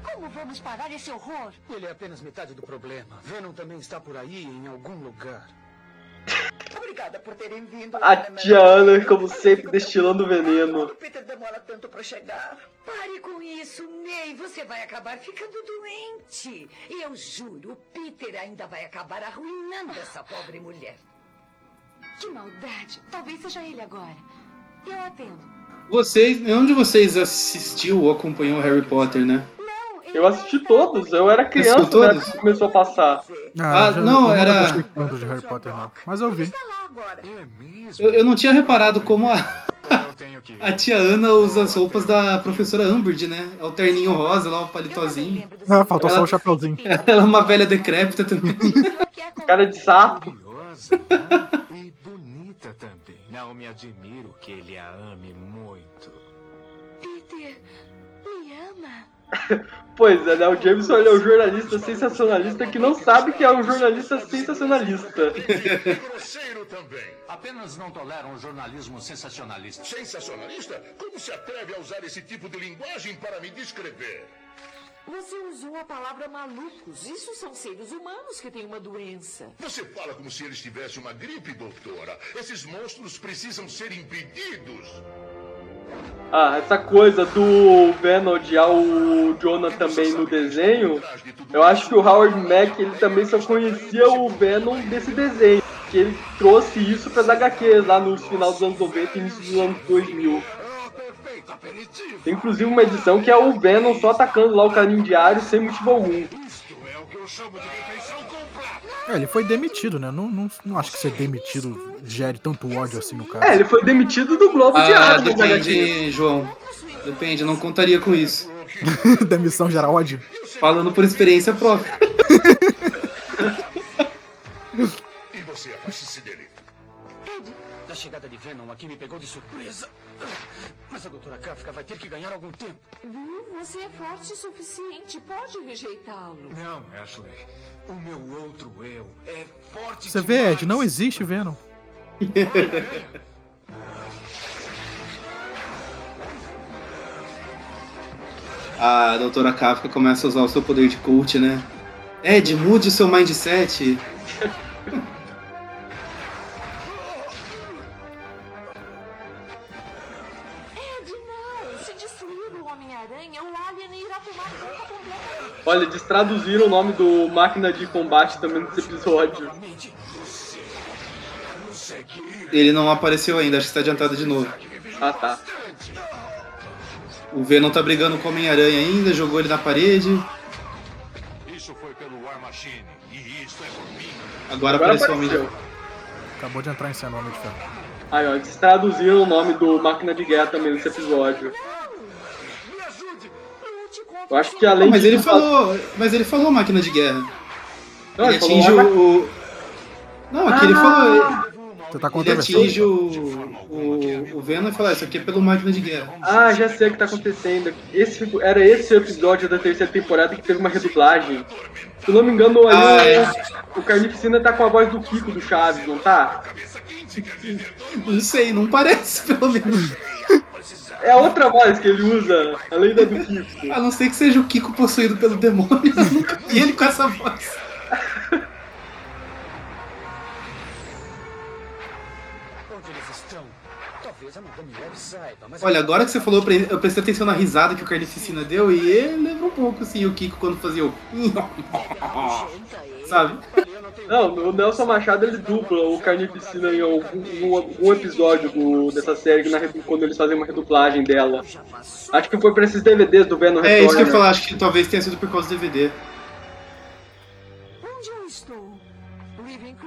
Como vamos parar esse horror? Ele é apenas metade do problema. Venom também está por aí, em algum lugar. Obrigada por terem vindo. A tia Ana, como sempre, destilando veneno. Peter demora tanto pra chegar. Pare com isso, May. Você vai acabar ficando doente. E eu juro, o Peter ainda vai acabar arruinando essa pobre mulher. Que maldade. Talvez seja ele agora. Eu atendo. Vocês, nenhum de vocês assistiu ou acompanhou Harry Potter, né? Eu assisti todos, eu era criança né, quando começou a passar. Ah, já- não, eu era- tanto de Harry Potter, não. Mas eu vi. Eu, eu não tinha reparado como a, <laughs> a tia Ana usa as roupas da professora Umbridge, né? É o terninho rosa lá, o palitozinho. Ah, faltou só Ela- o chapeuzinho. Ela é uma velha decrépita também. <laughs> <laughs> Cara de sapo. E bonita também. Não me admiro que ele a ame muito. Peter, me ama. Pois é, né? O Jameson ele é um jornalista sensacionalista que não sabe que é um jornalista sensacionalista. Apenas não toleram o jornalismo sensacionalista. Sensacionalista? Como se atreve a usar esse tipo de linguagem para me descrever? Você usou a palavra malucos. Isso são seres humanos que têm uma doença. Você fala como se eles tivessem uma gripe, doutora. Esses monstros precisam ser impedidos. Ah, essa coisa do Venom odiar o Jonah também no desenho, eu acho que o Howard Mack ele também só conhecia o Venom desse desenho. Que ele trouxe isso para HQ lá no final dos anos 90 e início dos anos 2000. Tem inclusive uma edição que é o Venom só atacando lá o carinho diário sem motivo algum. É, ele foi demitido, né? Não, não, não acho que ser demitido gere tanto ódio assim no cara. É, ele foi demitido do Globo Ah, Diário das HQ. depende, João. Depende, eu não contaria com isso. <laughs> Demissão gera ódio. Falando por experiência própria. E você afaste-se dele. A chegada de Venom aqui me pegou de surpresa. Mas a doutora Kafka vai ter que ganhar algum tempo. Viu? Você é forte o suficiente. Pode rejeitá-lo. Não, Ashley. O meu outro eu é forte Você vê, Ed, não existe Venom. <laughs> A doutora Kafka começa a usar o seu poder de coach, né? Ed, mude o seu mindset. <laughs> Olha, eles traduziram o nome do máquina de combate também nesse episódio. Ele não apareceu ainda, acho que está adiantado de novo. Ah, tá. O Venom tá brigando com o Homem-Aranha ainda, jogou ele na parede. Isso foi pelo War Machine. E isso é por mim. Agora, Agora apareceu o Homem apareceu. Acabou de entrar em cena o Homem de Ferro. Aí, ó, eles traduziram o nome do máquina de guerra também nesse episódio. Eu acho que além Não, mas de ele falou. Mas ele falou máquina de guerra. Não, ele ele atinge o. o- Não, aqui ele Ah! falou. Você tá Ele atinge o, o, o Venom e fala, isso aqui é pelo máquina de guerra. Ah, já sei o que tá acontecendo. Esse, era esse episódio da terceira temporada que teve uma redublagem. Se eu não me engano, ali Ah, é. o Carnificina tá com a voz do Kiko do Chaves, não tá? Não sei, não parece, pelo menos. É a outra voz que ele usa, além da do Kiko. A não ser que seja o Kiko possuído pelo demônio, eu nunca vi ele com essa voz. Olha, agora que você falou, eu pre- eu prestei atenção na risada que o Carnificina deu e ele lembra um pouco, assim, o Kiko quando fazia o... <laughs> Sabe? Não, o Nelson Machado ele dupla o Carnificina em algum, em algum episódio do- dessa série, na, redu- quando eles fazem uma redublagem dela. Acho que foi pra esses DVDs do Venom É isso que eu ia Retorna. falar, acho que talvez tenha sido por causa do DVD.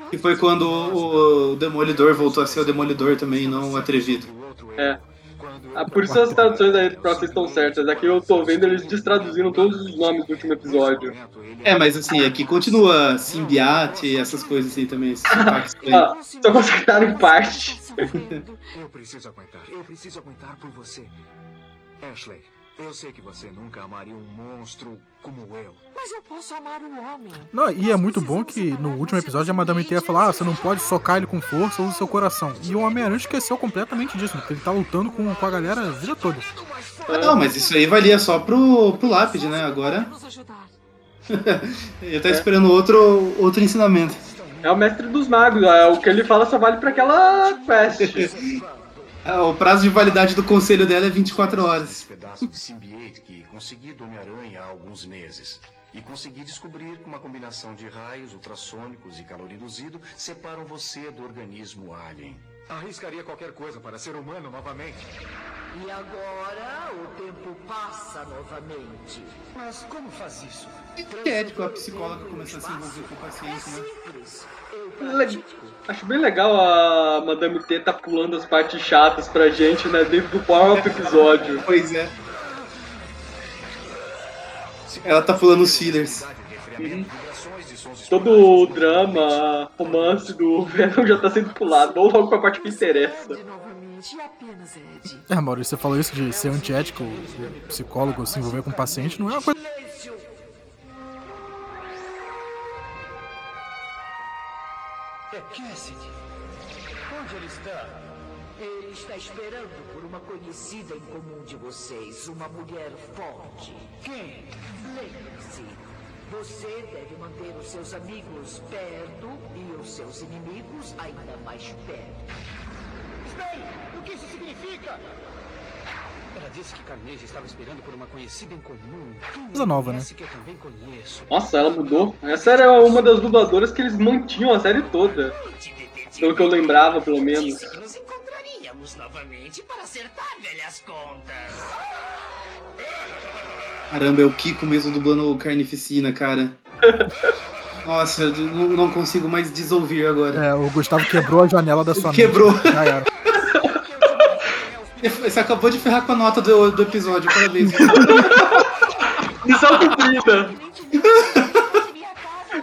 Que foi quando o, o Demolidor voltou a ser o Demolidor também, não o atrevido. É. Ah, por isso as traduções aí pra vocês estão certas. Aqui eu tô vendo eles destraduziram todos os nomes do último episódio. É, mas assim, aqui continua Simbiate, essas coisas assim também. Esses aí. Ah, só consertaram em parte. Eu preciso aguentar. Eu preciso aguentar por você. Ashley, eu sei que você nunca amaria um monstro como eu. Mas eu posso amar um homem. Não, e é muito bom que no último episódio a Madame Teia falou: ah, você não pode socar ele com força, usa o seu coração. E o Homem-Aranha esqueceu completamente disso, né? Porque ele tá lutando com, com a galera a vida toda. Ah, não, mas isso aí valia só pro, pro lápide, né? Agora. <laughs> Eu tava esperando outro, outro ensinamento. É o mestre dos magos, é, o que ele fala só vale pra aquela quest. <laughs> Ah, O prazo de validade do conselho dela é 24 horas. pedaço de simbiente que consegui do Homem-Aranha há alguns meses. E consegui descobrir que uma combinação de raios ultrassônicos e calor induzido separam você do organismo alien. Arriscaria qualquer coisa para ser humano novamente. E agora o tempo passa novamente. Mas como faz isso? Que é ético a psicóloga começar a se envolver com o paciente, né? Le- Acho bem legal a Madame T tá pulando as partes chatas pra gente, né, dentro do próprio episódio. Pois é. Ela tá pulando os fillers. Todo o drama, romance do <laughs> Venom já tá sendo pulado. Vamos logo pra parte que interessa. É, Maurício, você falou isso de ser antiético, psicólogo se envolver com paciente, não é uma coisa. É Cassidy. Onde ele está? Ele está esperando por uma conhecida em comum de vocês, uma mulher forte. Quem? Lembre-se, você deve manter os seus amigos perto e os seus inimigos ainda mais perto. Espere! O que isso significa? Ela disse que Carnegie estava esperando por uma conhecida em comum. Coisa nova, né? Parece que eu também conheço. Nossa, ela mudou. Essa era uma das dubladoras que eles mantinham a série toda. Pelo que eu lembrava, pelo menos. Nos encontraríamos novamente para acertar velhas contas. Caramba, é o Kiko mesmo dublando o Carnificina, cara. <laughs> Nossa, eu não consigo mais desouvir agora. É, o Gustavo quebrou a janela da sua Quebrou. mente. Já era. Você acabou de ferrar com a nota do, do episódio, parabéns. <laughs> Missão cumprida.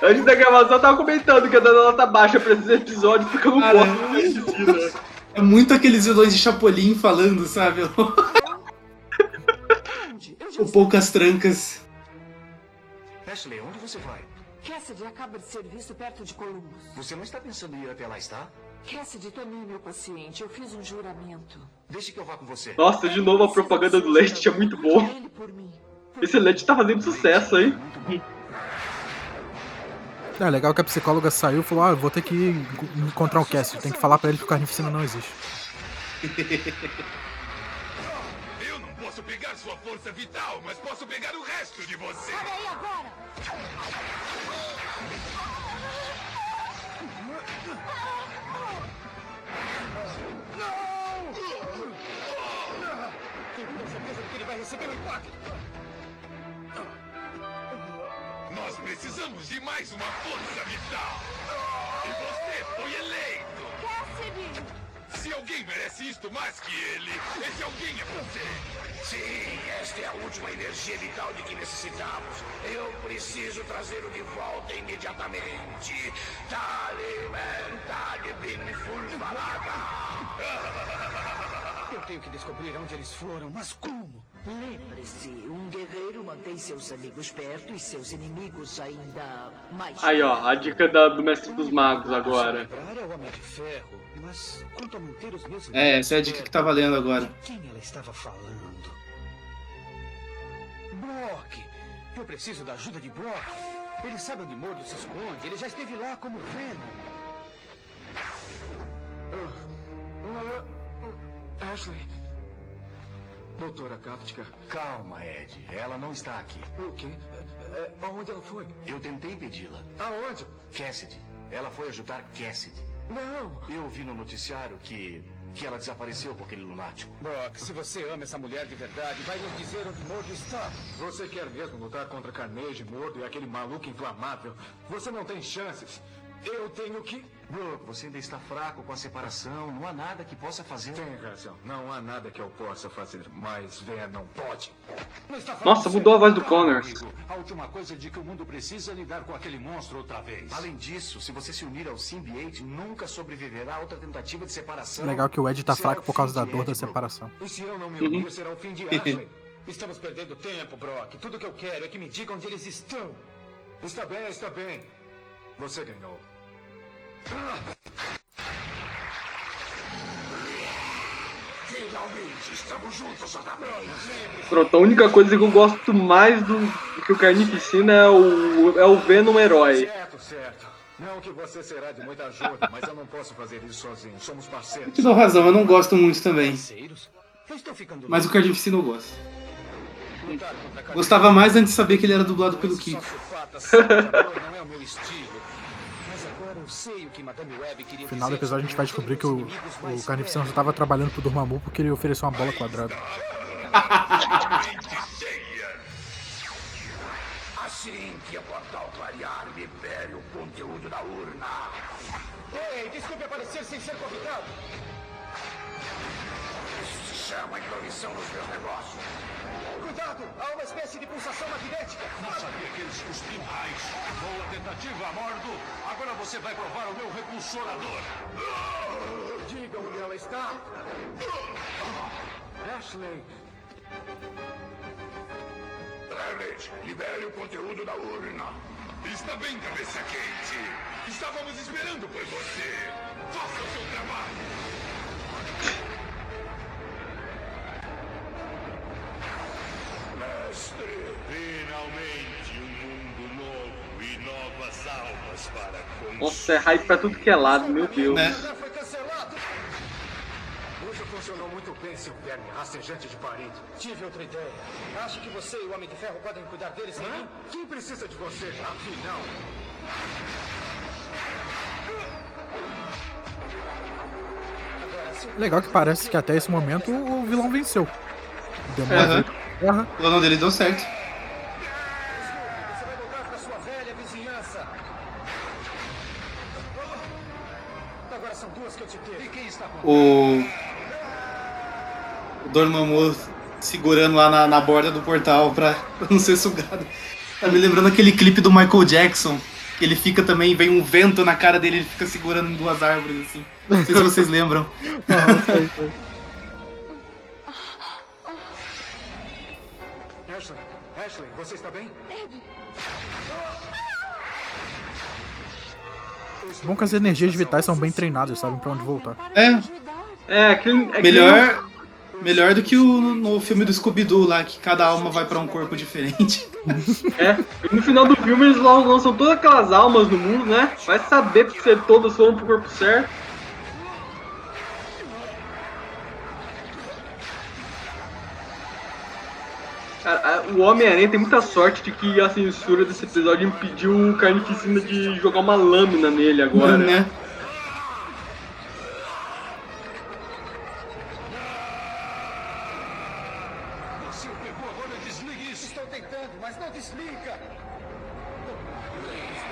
Antes da gravação eu tava comentando que eu dando nota baixa pra esses episódios porque eu não Cara, gosto de medicina. É muito aqueles vilões de Chapolin falando, sabe? O Poucas Trancas. Ashley, onde você vai? Cassidy acaba de ser visto perto de Columbus. Você não está pensando em ir até lá, está? Cassidy também é meu paciente. Eu fiz um juramento. Deixe que eu vá com você. Nossa, de novo a propaganda do leite é muito boa. Esse leite tá fazendo sucesso, hein? É legal que a psicóloga saiu e falou: Ah, eu vou ter que encontrar o Cassidy, tem que falar pra ele que o Carnificina não existe. <laughs> sua força vital, mas posso pegar o resto de você. Olha aí agora! Tenho certeza de que ele vai receber o impacto. Nós precisamos de mais uma força vital. E você foi eleito. Cassidy! Se alguém merece isto mais que ele, esse alguém é você. Sim, esta é a última energia vital de que necessitamos. Eu preciso trazê-lo de volta imediatamente. Taliban Talibin Eu tenho que descobrir onde eles foram, mas como? Lembre-se, um guerreiro mantém seus amigos perto e seus inimigos ainda mais. Aí, ó, a dica da- do Mestre dos Magos agora. Lembrar é É, essa é a dica que tá valendo agora. Quem ela estava falando? Brock! Eu preciso da ajuda de Brock. Ele sabe onde Mordo se esconde. Ele já esteve lá como Venom. Ashley. Doutora Kafka. Calma, Ed. Ela não está aqui. O quê? É, aonde ela foi? Eu tentei impedi-la. Aonde? Cassidy. Ela foi ajudar Cassidy. Não. Eu vi no noticiário que. que ela desapareceu com aquele lunático. Brock, se você ama essa mulher de verdade, vai nos dizer onde Mordo está. Você quer mesmo lutar contra Carnage, Mordo e aquele maluco inflamável? Você não tem chances. Eu tenho que. Brook, você ainda está fraco com a separação. Não há nada que possa fazer. Tem razão. Não há nada que eu possa fazer. Mas Venom pode. Nossa, mudou a voz do Connor. A última coisa de que o mundo precisa é lidar com aquele monstro outra vez. Além disso, se você se unir ao Symbiote, nunca sobreviverá a outra tentativa de separação. Legal que o Ed tá Será fraco por causa da dor Ed, da separação. E se eu não me Uhum. unir, será o fim de Ashley. Estamos perdendo tempo, Brock. Tudo que eu quero é que me digam onde eles estão. Está bem, está bem. Você ganhou. Pronto, a única coisa que eu gosto mais do do que o Carnificina é o, é o Venom herói. Certo, certo. Não que você será de muita ajuda, mas eu não posso fazer isso sozinho. Somos parceiros. Te dou razão, eu não gosto muito também. Mas o Carnificina eu gosto. Gostava mais antes de saber que ele era dublado pelo Kiko. No final do episódio a gente vai descobrir que o, o Carnificina só tava trabalhando pro Dormammu porque ele ofereceu uma bola quadrada. <laughs> Assim que a portal clarear, libere o conteúdo da urna. Ei, desculpe aparecer sem ser convidado. Isso se chama intromissão nos meus negócios. Cuidado, há uma espécie de pulsação magnética. Não sabia que eles cuspiam raios. Boa tentativa, Mordo. Agora você vai provar o meu repulsorador. Diga onde ela está. Ashley. Barrett, libere o conteúdo da urna. Está bem, cabeça quente. Estávamos esperando por você. Faça o seu trabalho. Mestre, finalmente um mundo novo e novas almas para construir. Nossa, é hype pra tudo que é lado, meu Deus. Né? Hoje funcionou muito bem, seu verme rastejante de parede. Tive outra ideia. Acho que você e o Homem de Ferro podem cuidar deles sem mim? Quem precisa de você? Afinal. Legal que parece que até esse momento o vilão venceu. Demora Aham. Aham. O plano dele deu certo. O. O Dormammu segurando lá na, na borda do portal pra, pra <laughs> não ser sugado. Tá me lembrando aquele clipe do Michael Jackson. Que ele fica também, vem um vento na cara dele, ele fica segurando em duas árvores assim. Não sei se vocês lembram. <laughs> Ashley, Ashley, você está bem? Bom que as energias vitais são bem treinadas, sabem pra onde voltar. É, É, aquele. aquele- melhor, melhor do que o no filme do Scooby-Doo lá, que cada alma vai pra um corpo diferente. <laughs> É, e no final do filme eles lan- lançam todas aquelas almas no mundo, né? Vai saber se todas foram pro corpo certo. O Homem-Aranha tem muita sorte de que a censura desse episódio impediu o Carnificina de jogar uma lâmina nele agora. Né? Não desliga.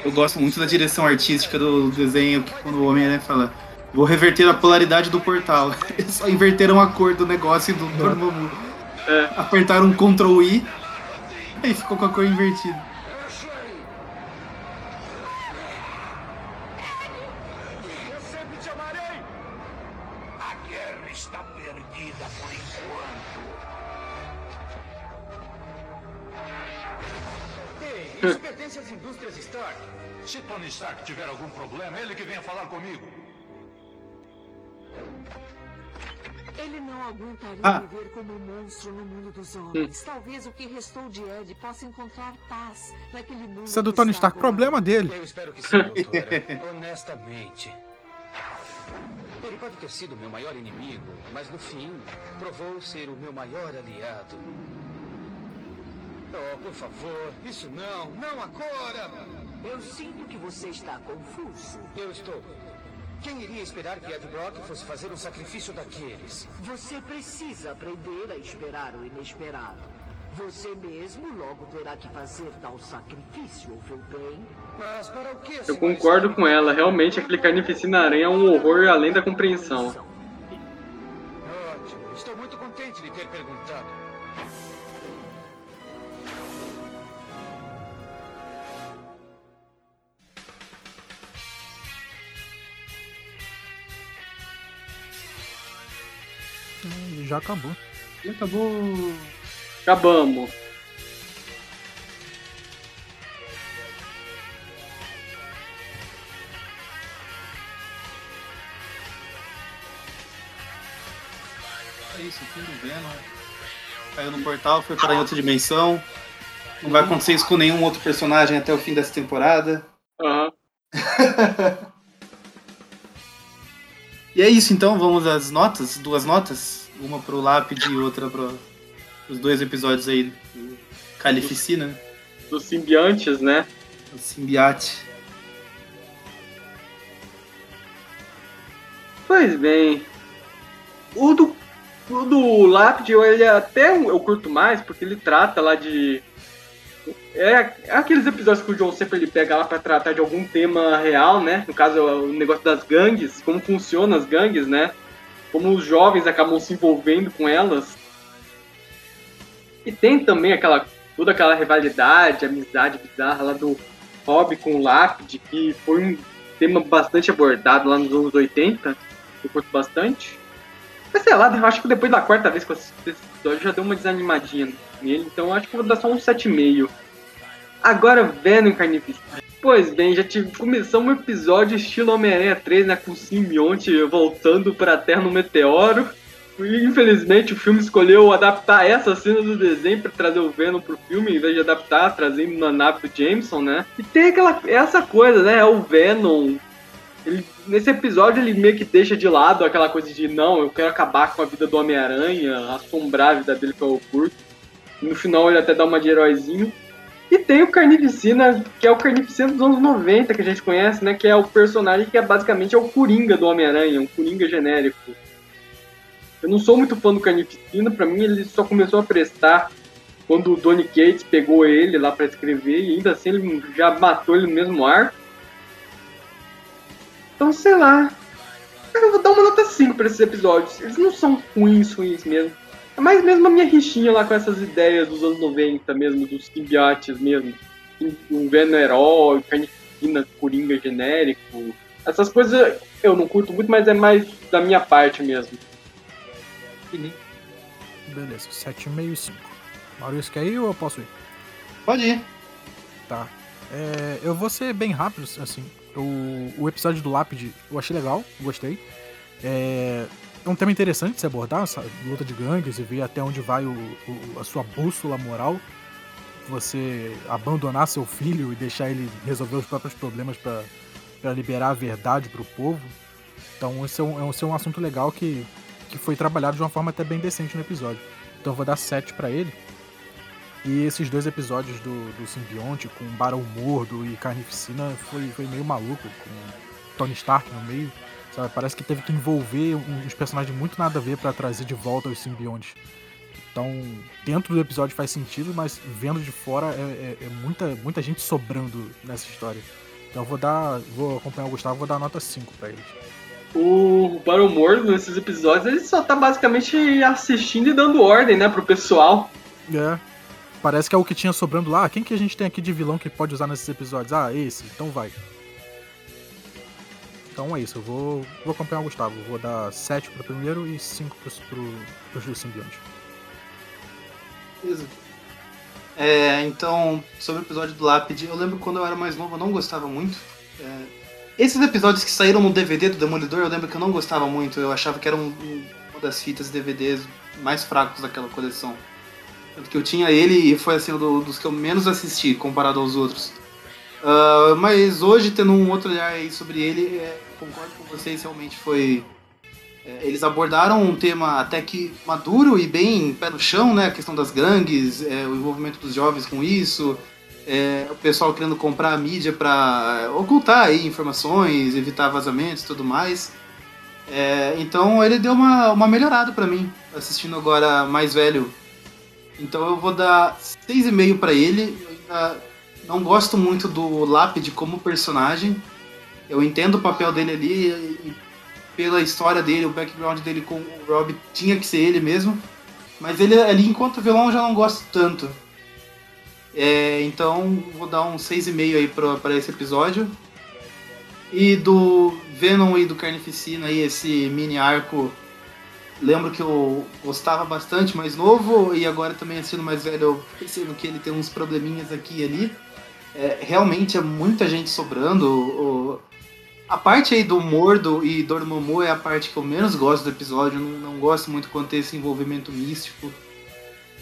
Eu gosto muito da direção artística do desenho, que quando o Homem-Aranha fala Vou reverter a polaridade do portal. <laughs> Eles só inverteram a cor do negócio do Dormammu. É. Apertaram um Ctrl I, <laughs> ficou com a cor invertida. Eu sempre te amarei! A guerra está perdida por enquanto. Ei, isso pertence às indústrias Stark. Se Tony Stark tiver algum problema, ele que venha falar comigo. Ele não aguentaria Ah. viver como um monstro no mundo dos homens. Talvez o que restou de Ed possa encontrar paz naquele mundo. Isso é do Tony está Stark, problema dele. Eu espero que sim, doutora. <laughs> Honestamente. Ele pode ter sido meu maior inimigo, mas no fim, provou ser o meu maior aliado. Oh, por favor, isso não, não agora! Eu sinto que você está confuso. Eu estou. Quem iria esperar que Ed Brock fosse fazer um sacrifício daqueles? Você precisa aprender a esperar o inesperado. Você mesmo logo terá que fazer tal sacrifício, ouviu bem? Mas para o que, Eu concordo com ela. Realmente, aquele Carnificina Aranha é um horror além da compreensão. Ótimo, estou muito contente de ter perguntado. Já acabou. Já acabou. Acabamos. É isso, fim do Venom. Caiu no portal, foi para em outra dimensão. Não vai acontecer isso com nenhum outro personagem até o fim dessa temporada. Aham. <laughs> E é isso então, vamos às notas, duas notas, uma pro Lápide e outra pro os dois episódios aí do Calificina, né? Dos simbiontes, né? O simbiate. Pois bem. O do, o do Lápide, ele até eu curto mais, porque ele trata lá de. É, é aqueles episódios que o John sempre ele pega lá pra tratar de algum tema real, né? No caso, o negócio das gangues, como funcionam as gangues, né? Como os jovens acabam se envolvendo com elas. E tem também aquela toda aquela rivalidade, amizade bizarra lá do Rob com o Lápide, que foi um tema bastante abordado lá nos anos 80. Eu curto bastante. Mas sei lá, eu acho que depois da quarta vez que eu assisti esse episódio já deu uma desanimadinha nele, então eu acho que vou dar só um 7,5. Agora, Venom Carnificina. Pois bem, já tive, começamos um episódio estilo Homem-Aranha 3, né, com o simbionte voltando pra Terra no meteoro. E, infelizmente o filme escolheu adaptar essa cena do desenho pra trazer o Venom pro filme, em vez de adaptar, trazendo na nave do Jameson, né? E tem aquela essa coisa, né? O Venom. Ele, nesse episódio ele meio que deixa de lado aquela coisa de não, eu quero acabar com a vida do Homem-Aranha, assombrar a vida dele que eu curto. No final ele até dá uma de heróizinho. E tem o Carnificina, que é o Carnificina dos anos 90 que a gente conhece, né? Que é o personagem que é basicamente é o Coringa do Homem-Aranha, um Coringa genérico. Eu não sou muito fã do Carnificina, pra mim ele só começou a prestar quando o Donny Cates pegou ele lá pra escrever e ainda assim ele já matou ele no mesmo ar. Então, sei lá. Eu vou dar uma nota 5 pra esses episódios. Eles não são ruins, ruins mesmo. É mais mesmo a minha rixinha lá com essas ideias dos anos 90 mesmo, dos simbiotes mesmo. Um Venom herói, Carnificina, Coringa genérico. Essas coisas eu não curto muito, mas é mais da minha parte mesmo. Beleza, 7,5 e 5. Maurício, quer ir ou eu posso ir? Pode ir. Tá. É, eu vou ser bem rápido, assim. O, o episódio do Lápide eu achei legal, gostei. É, é um tema interessante de se abordar, essa luta de gangues e ver até onde vai o, o- a sua bússola moral. Você abandonar seu filho e deixar ele resolver os próprios problemas para liberar a verdade para o povo. Então esse é um, é esse é um assunto legal que, que foi trabalhado de uma forma até bem decente no episódio. Então eu vou dar 7 para ele. E esses dois episódios do, do simbionte, com Barão Mordo e Carnificina, foi, foi meio maluco, com Tony Stark no meio. Sabe? Parece que teve que envolver uns personagens muito nada a ver para trazer de volta os simbiontes. Então, dentro do episódio faz sentido, mas vendo de fora é, é- é muita, muita gente sobrando nessa história. Então eu vou dar. Vou acompanhar o Gustavo, vou dar nota 5 para eles. O Baromor, nesses episódios, ele só tá basicamente assistindo e dando ordem, né, pro pessoal. É. Parece que é o que tinha sobrando lá. Quem que a gente tem aqui de vilão que pode usar nesses episódios? Ah, esse. Então vai. Então é isso. Eu vou, vou acompanhar o Gustavo. Vou dar 7 pro primeiro e 5 pros, pro, pros do simbionte. Beleza. É, então, sobre o episódio do Lápide, eu lembro quando eu era mais novo, eu não gostava muito. É, esses episódios que saíram no DVD do Demolidor, eu lembro que eu não gostava muito. Eu achava que era um, um, uma das fitas DVDs mais fracos daquela coleção. Tanto que eu tinha ele e foi assim, um do, dos que eu menos assisti comparado aos outros. Uh, mas hoje, tendo um outro olhar aí sobre ele, é, concordo com vocês, realmente foi. É, eles abordaram um tema até que maduro e bem pé no chão, né? A questão das gangues, é, o envolvimento dos jovens com isso, é, o pessoal querendo comprar a mídia para ocultar aí informações, evitar vazamentos e tudo mais. É, então ele deu uma, uma melhorada para mim, assistindo agora mais velho. Então eu vou dar 6,5 para ele. Eu ainda não gosto muito do Lápide como personagem. Eu entendo o papel dele ali pela história dele, o background dele com o Rob tinha que ser ele mesmo. Mas ele ali enquanto vilão eu já não gosto tanto. É, então vou dar um 6,5 aí para esse episódio. E do Venom e do Carnificina aí, esse mini arco. Lembro que eu gostava bastante mais novo e agora também sendo mais velho eu percebo que ele tem uns probleminhas aqui e ali. É, realmente é muita gente sobrando. O, a parte aí do Mordo e Dormammu é a parte que eu menos gosto do episódio. Não, não gosto muito quando tem esse envolvimento místico.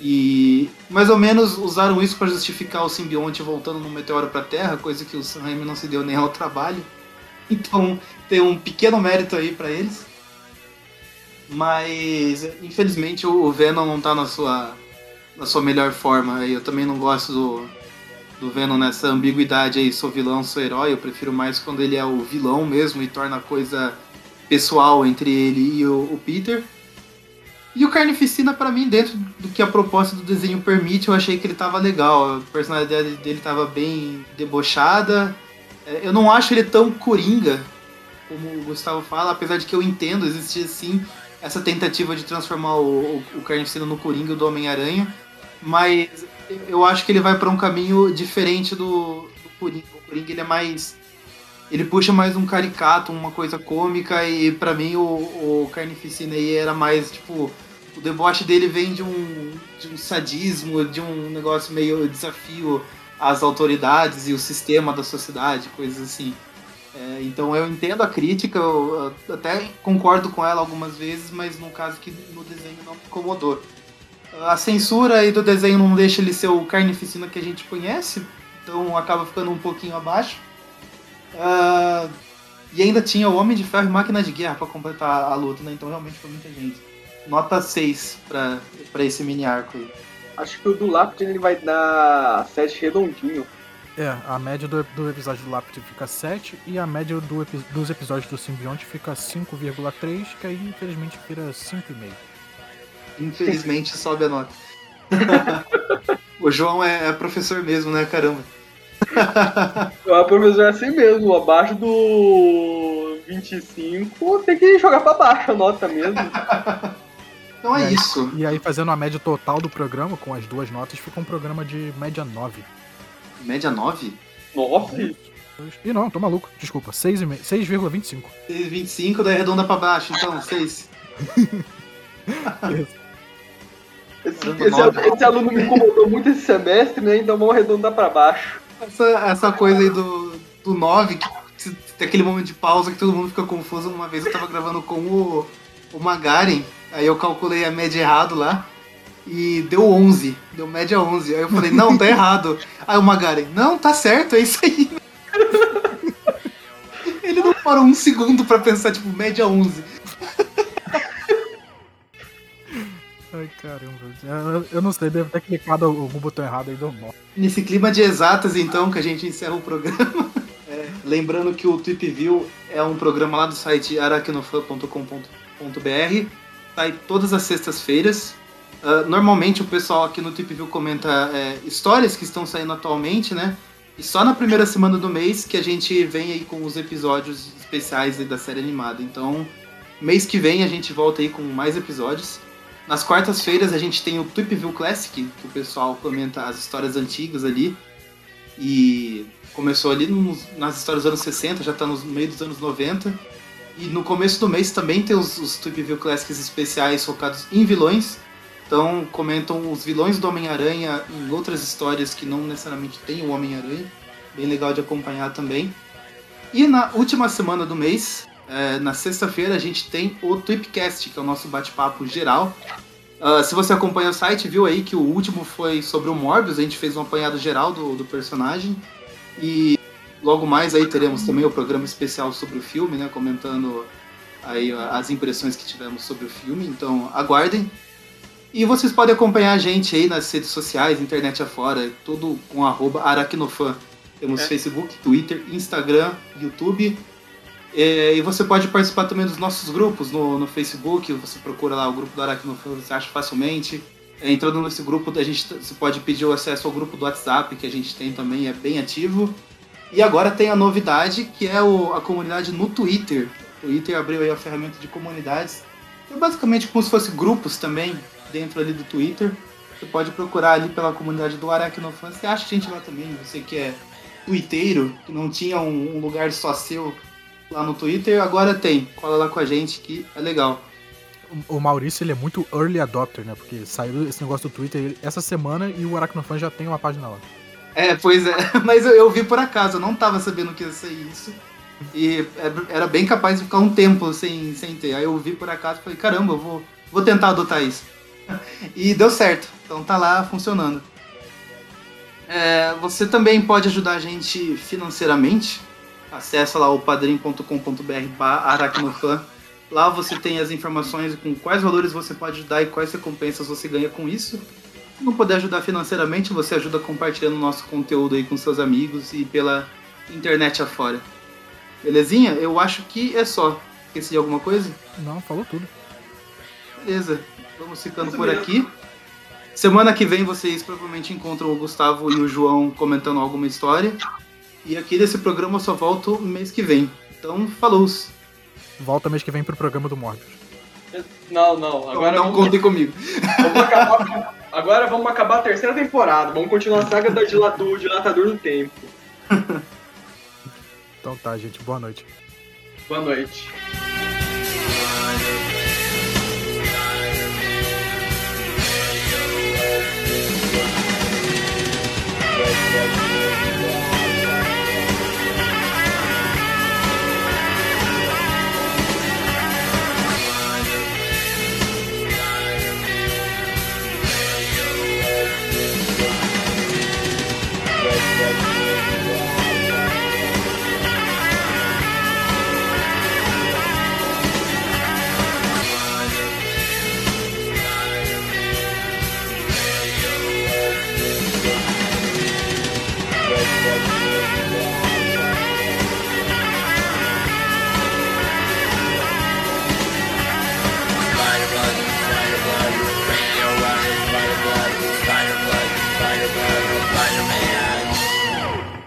E mais ou menos usaram isso para justificar o simbionte voltando no meteoro para a Terra, coisa que o Sam Raimi não se deu nem ao trabalho. Então tem um pequeno mérito aí para eles. Mas infelizmente o Venom não tá na sua na sua melhor forma. Eu também não gosto do, do Venom nessa ambiguidade aí, sou vilão, sou herói. Eu prefiro mais quando ele é o vilão mesmo e torna a coisa pessoal entre ele e o, o Peter. E o Carnificina, para mim, dentro do que a proposta do desenho permite, eu achei que ele tava legal. A personalidade dele tava bem debochada. É, eu não acho ele tão coringa como o Gustavo fala, apesar de que eu entendo, existia sim essa tentativa de transformar o, o, Carnificina no Coringa do Homem-Aranha, mas eu acho que ele vai para um caminho diferente do, do Coringa. O Coringa ele é mais. Ele puxa mais um caricato, uma coisa cômica, e para mim o, o Carnificina aí era mais tipo. O deboche dele vem de um, de um sadismo, de um negócio meio desafio às autoridades e o sistema da sociedade, coisas assim. É, então eu entendo a crítica, eu até concordo com ela algumas vezes, mas no caso que no desenho não me incomodou. A censura aí do desenho não deixa ele ser o carnificina que a gente conhece, então acaba ficando um pouquinho abaixo. Uh, e ainda tinha o Homem de Ferro e Máquina de Guerra para completar a luta, né? Então realmente foi muita gente. Nota 6 para esse mini arco aí. Acho que o do Lápide ele vai dar 7 redondinho. É, a média do, do episódio do Lápide fica 7 e a média do, dos episódios do Simbionte fica 5,3, que aí infelizmente vira 5,5. Infelizmente <laughs> sobe a nota. <laughs> o João é, é, professor mesmo, né? Caramba. <laughs> o professor é assim mesmo, abaixo do 25 tem que jogar pra baixo a nota mesmo. Então é aí, isso. E aí, fazendo a média total do programa, com as duas notas, fica um programa de média 9. Média 9? 9? Ih, não, tô maluco. Desculpa, 6,25. 6,25, daí arredonda pra baixo, então, 6. <laughs> esse, esse, esse, aluno me incomodou muito esse semestre, né? Então vamos arredondar pra baixo. Essa, essa coisa aí do, do 9, que tem aquele momento de pausa que todo mundo fica confuso. Uma vez eu tava gravando com o, o Magaren, aí eu calculei a média errado lá e deu 11, deu média 11. Aí eu falei, não, tá errado. Aí o Magaren, não, tá certo, é isso aí. <laughs> Ele não parou um segundo pra pensar, tipo, média 11. <laughs> Ai, caramba. Eu não sei, deve ter clicado o botão errado aí do nó. Nesse clima de exatas, então, que a gente encerra o programa. <laughs> É, lembrando que o Tweep View é um programa lá do site aracnofan.com.br. Sai todas as sextas-feiras. Uh, normalmente o pessoal aqui no Tip View comenta é, histórias que estão saindo atualmente, né? E só na primeira semana do mês que a gente vem aí com os episódios especiais da série animada. Então, mês que vem a gente volta aí com mais episódios. Nas quartas-feiras a gente tem o Tweepville Classic, que o pessoal comenta as histórias antigas ali. E começou ali nos, nas histórias dos anos 60, já tá no meio dos anos 90. E no começo do mês também tem os, os Tweepville Classics especiais focados em vilões. Então comentam os vilões do Homem-Aranha em outras histórias que não necessariamente tem o Homem-Aranha. Bem legal de acompanhar também. E na última semana do mês, é, na sexta-feira, a gente tem o Tweepcast, que é o nosso bate-papo geral. Uh, se você acompanha o site, viu aí que o último foi sobre o Morbius, a gente fez um apanhado geral do, do personagem. E logo mais aí teremos também o programa especial sobre o filme, né? Comentando aí as impressões que tivemos sobre o filme. Então aguardem. E vocês podem acompanhar a gente aí nas redes sociais, internet afora, tudo com arroba aracnofan. Temos é. Facebook, Twitter, Instagram, YouTube. É, e você pode participar também dos nossos grupos no, no Facebook. Você procura lá o grupo do Aracnofan, você acha facilmente. É, entrando nesse grupo, a gente você pode pedir o acesso ao grupo do WhatsApp, que a gente tem também, é bem ativo. E agora tem a novidade, que é o, a comunidade no Twitter. O Twitter abriu aí a ferramenta de comunidades. É basicamente como se fosse grupos também, dentro ali do Twitter. Você pode procurar ali pela comunidade do Aracnofan. Você acha gente lá também, você que é twitteiro, que não tinha um, um lugar só seu lá no Twitter, agora tem. Cola lá com a gente que é legal. O Maurício ele é muito early adopter, né? Porque saiu esse negócio do Twitter essa semana e o Aracnofan já tem uma página lá. É, pois é. <laughs> Mas eu, eu vi por acaso, eu não tava sabendo que ia ser isso. E é, era bem capaz de ficar um tempo sem, sem ter. Aí eu vi por acaso e falei, caramba, eu vou, vou tentar adotar isso. E deu certo. Então tá lá funcionando. É, você também pode ajudar a gente financeiramente. Acesse lá o padrim.com.br aracnofan. Lá você tem as informações com quais valores você pode ajudar e quais recompensas você ganha com isso. Se não puder ajudar financeiramente, você ajuda compartilhando nosso conteúdo aí com seus amigos e pela internet afora. Belezinha? Eu acho que é só. Esqueci de alguma coisa? Não, falou tudo. Beleza. Vamos ficando por aqui. Semana que vem vocês provavelmente encontram o Gustavo e o João comentando alguma história. E aqui desse programa eu só volto mês que vem. Então, falou! Volta mês que vem pro programa do Morbius. Não, não. Agora não, não contem comigo. Vamos acabar, agora vamos acabar a terceira temporada. Vamos continuar a saga do dilatador, dilatador do tempo. Então tá, gente. Boa noite. Boa noite.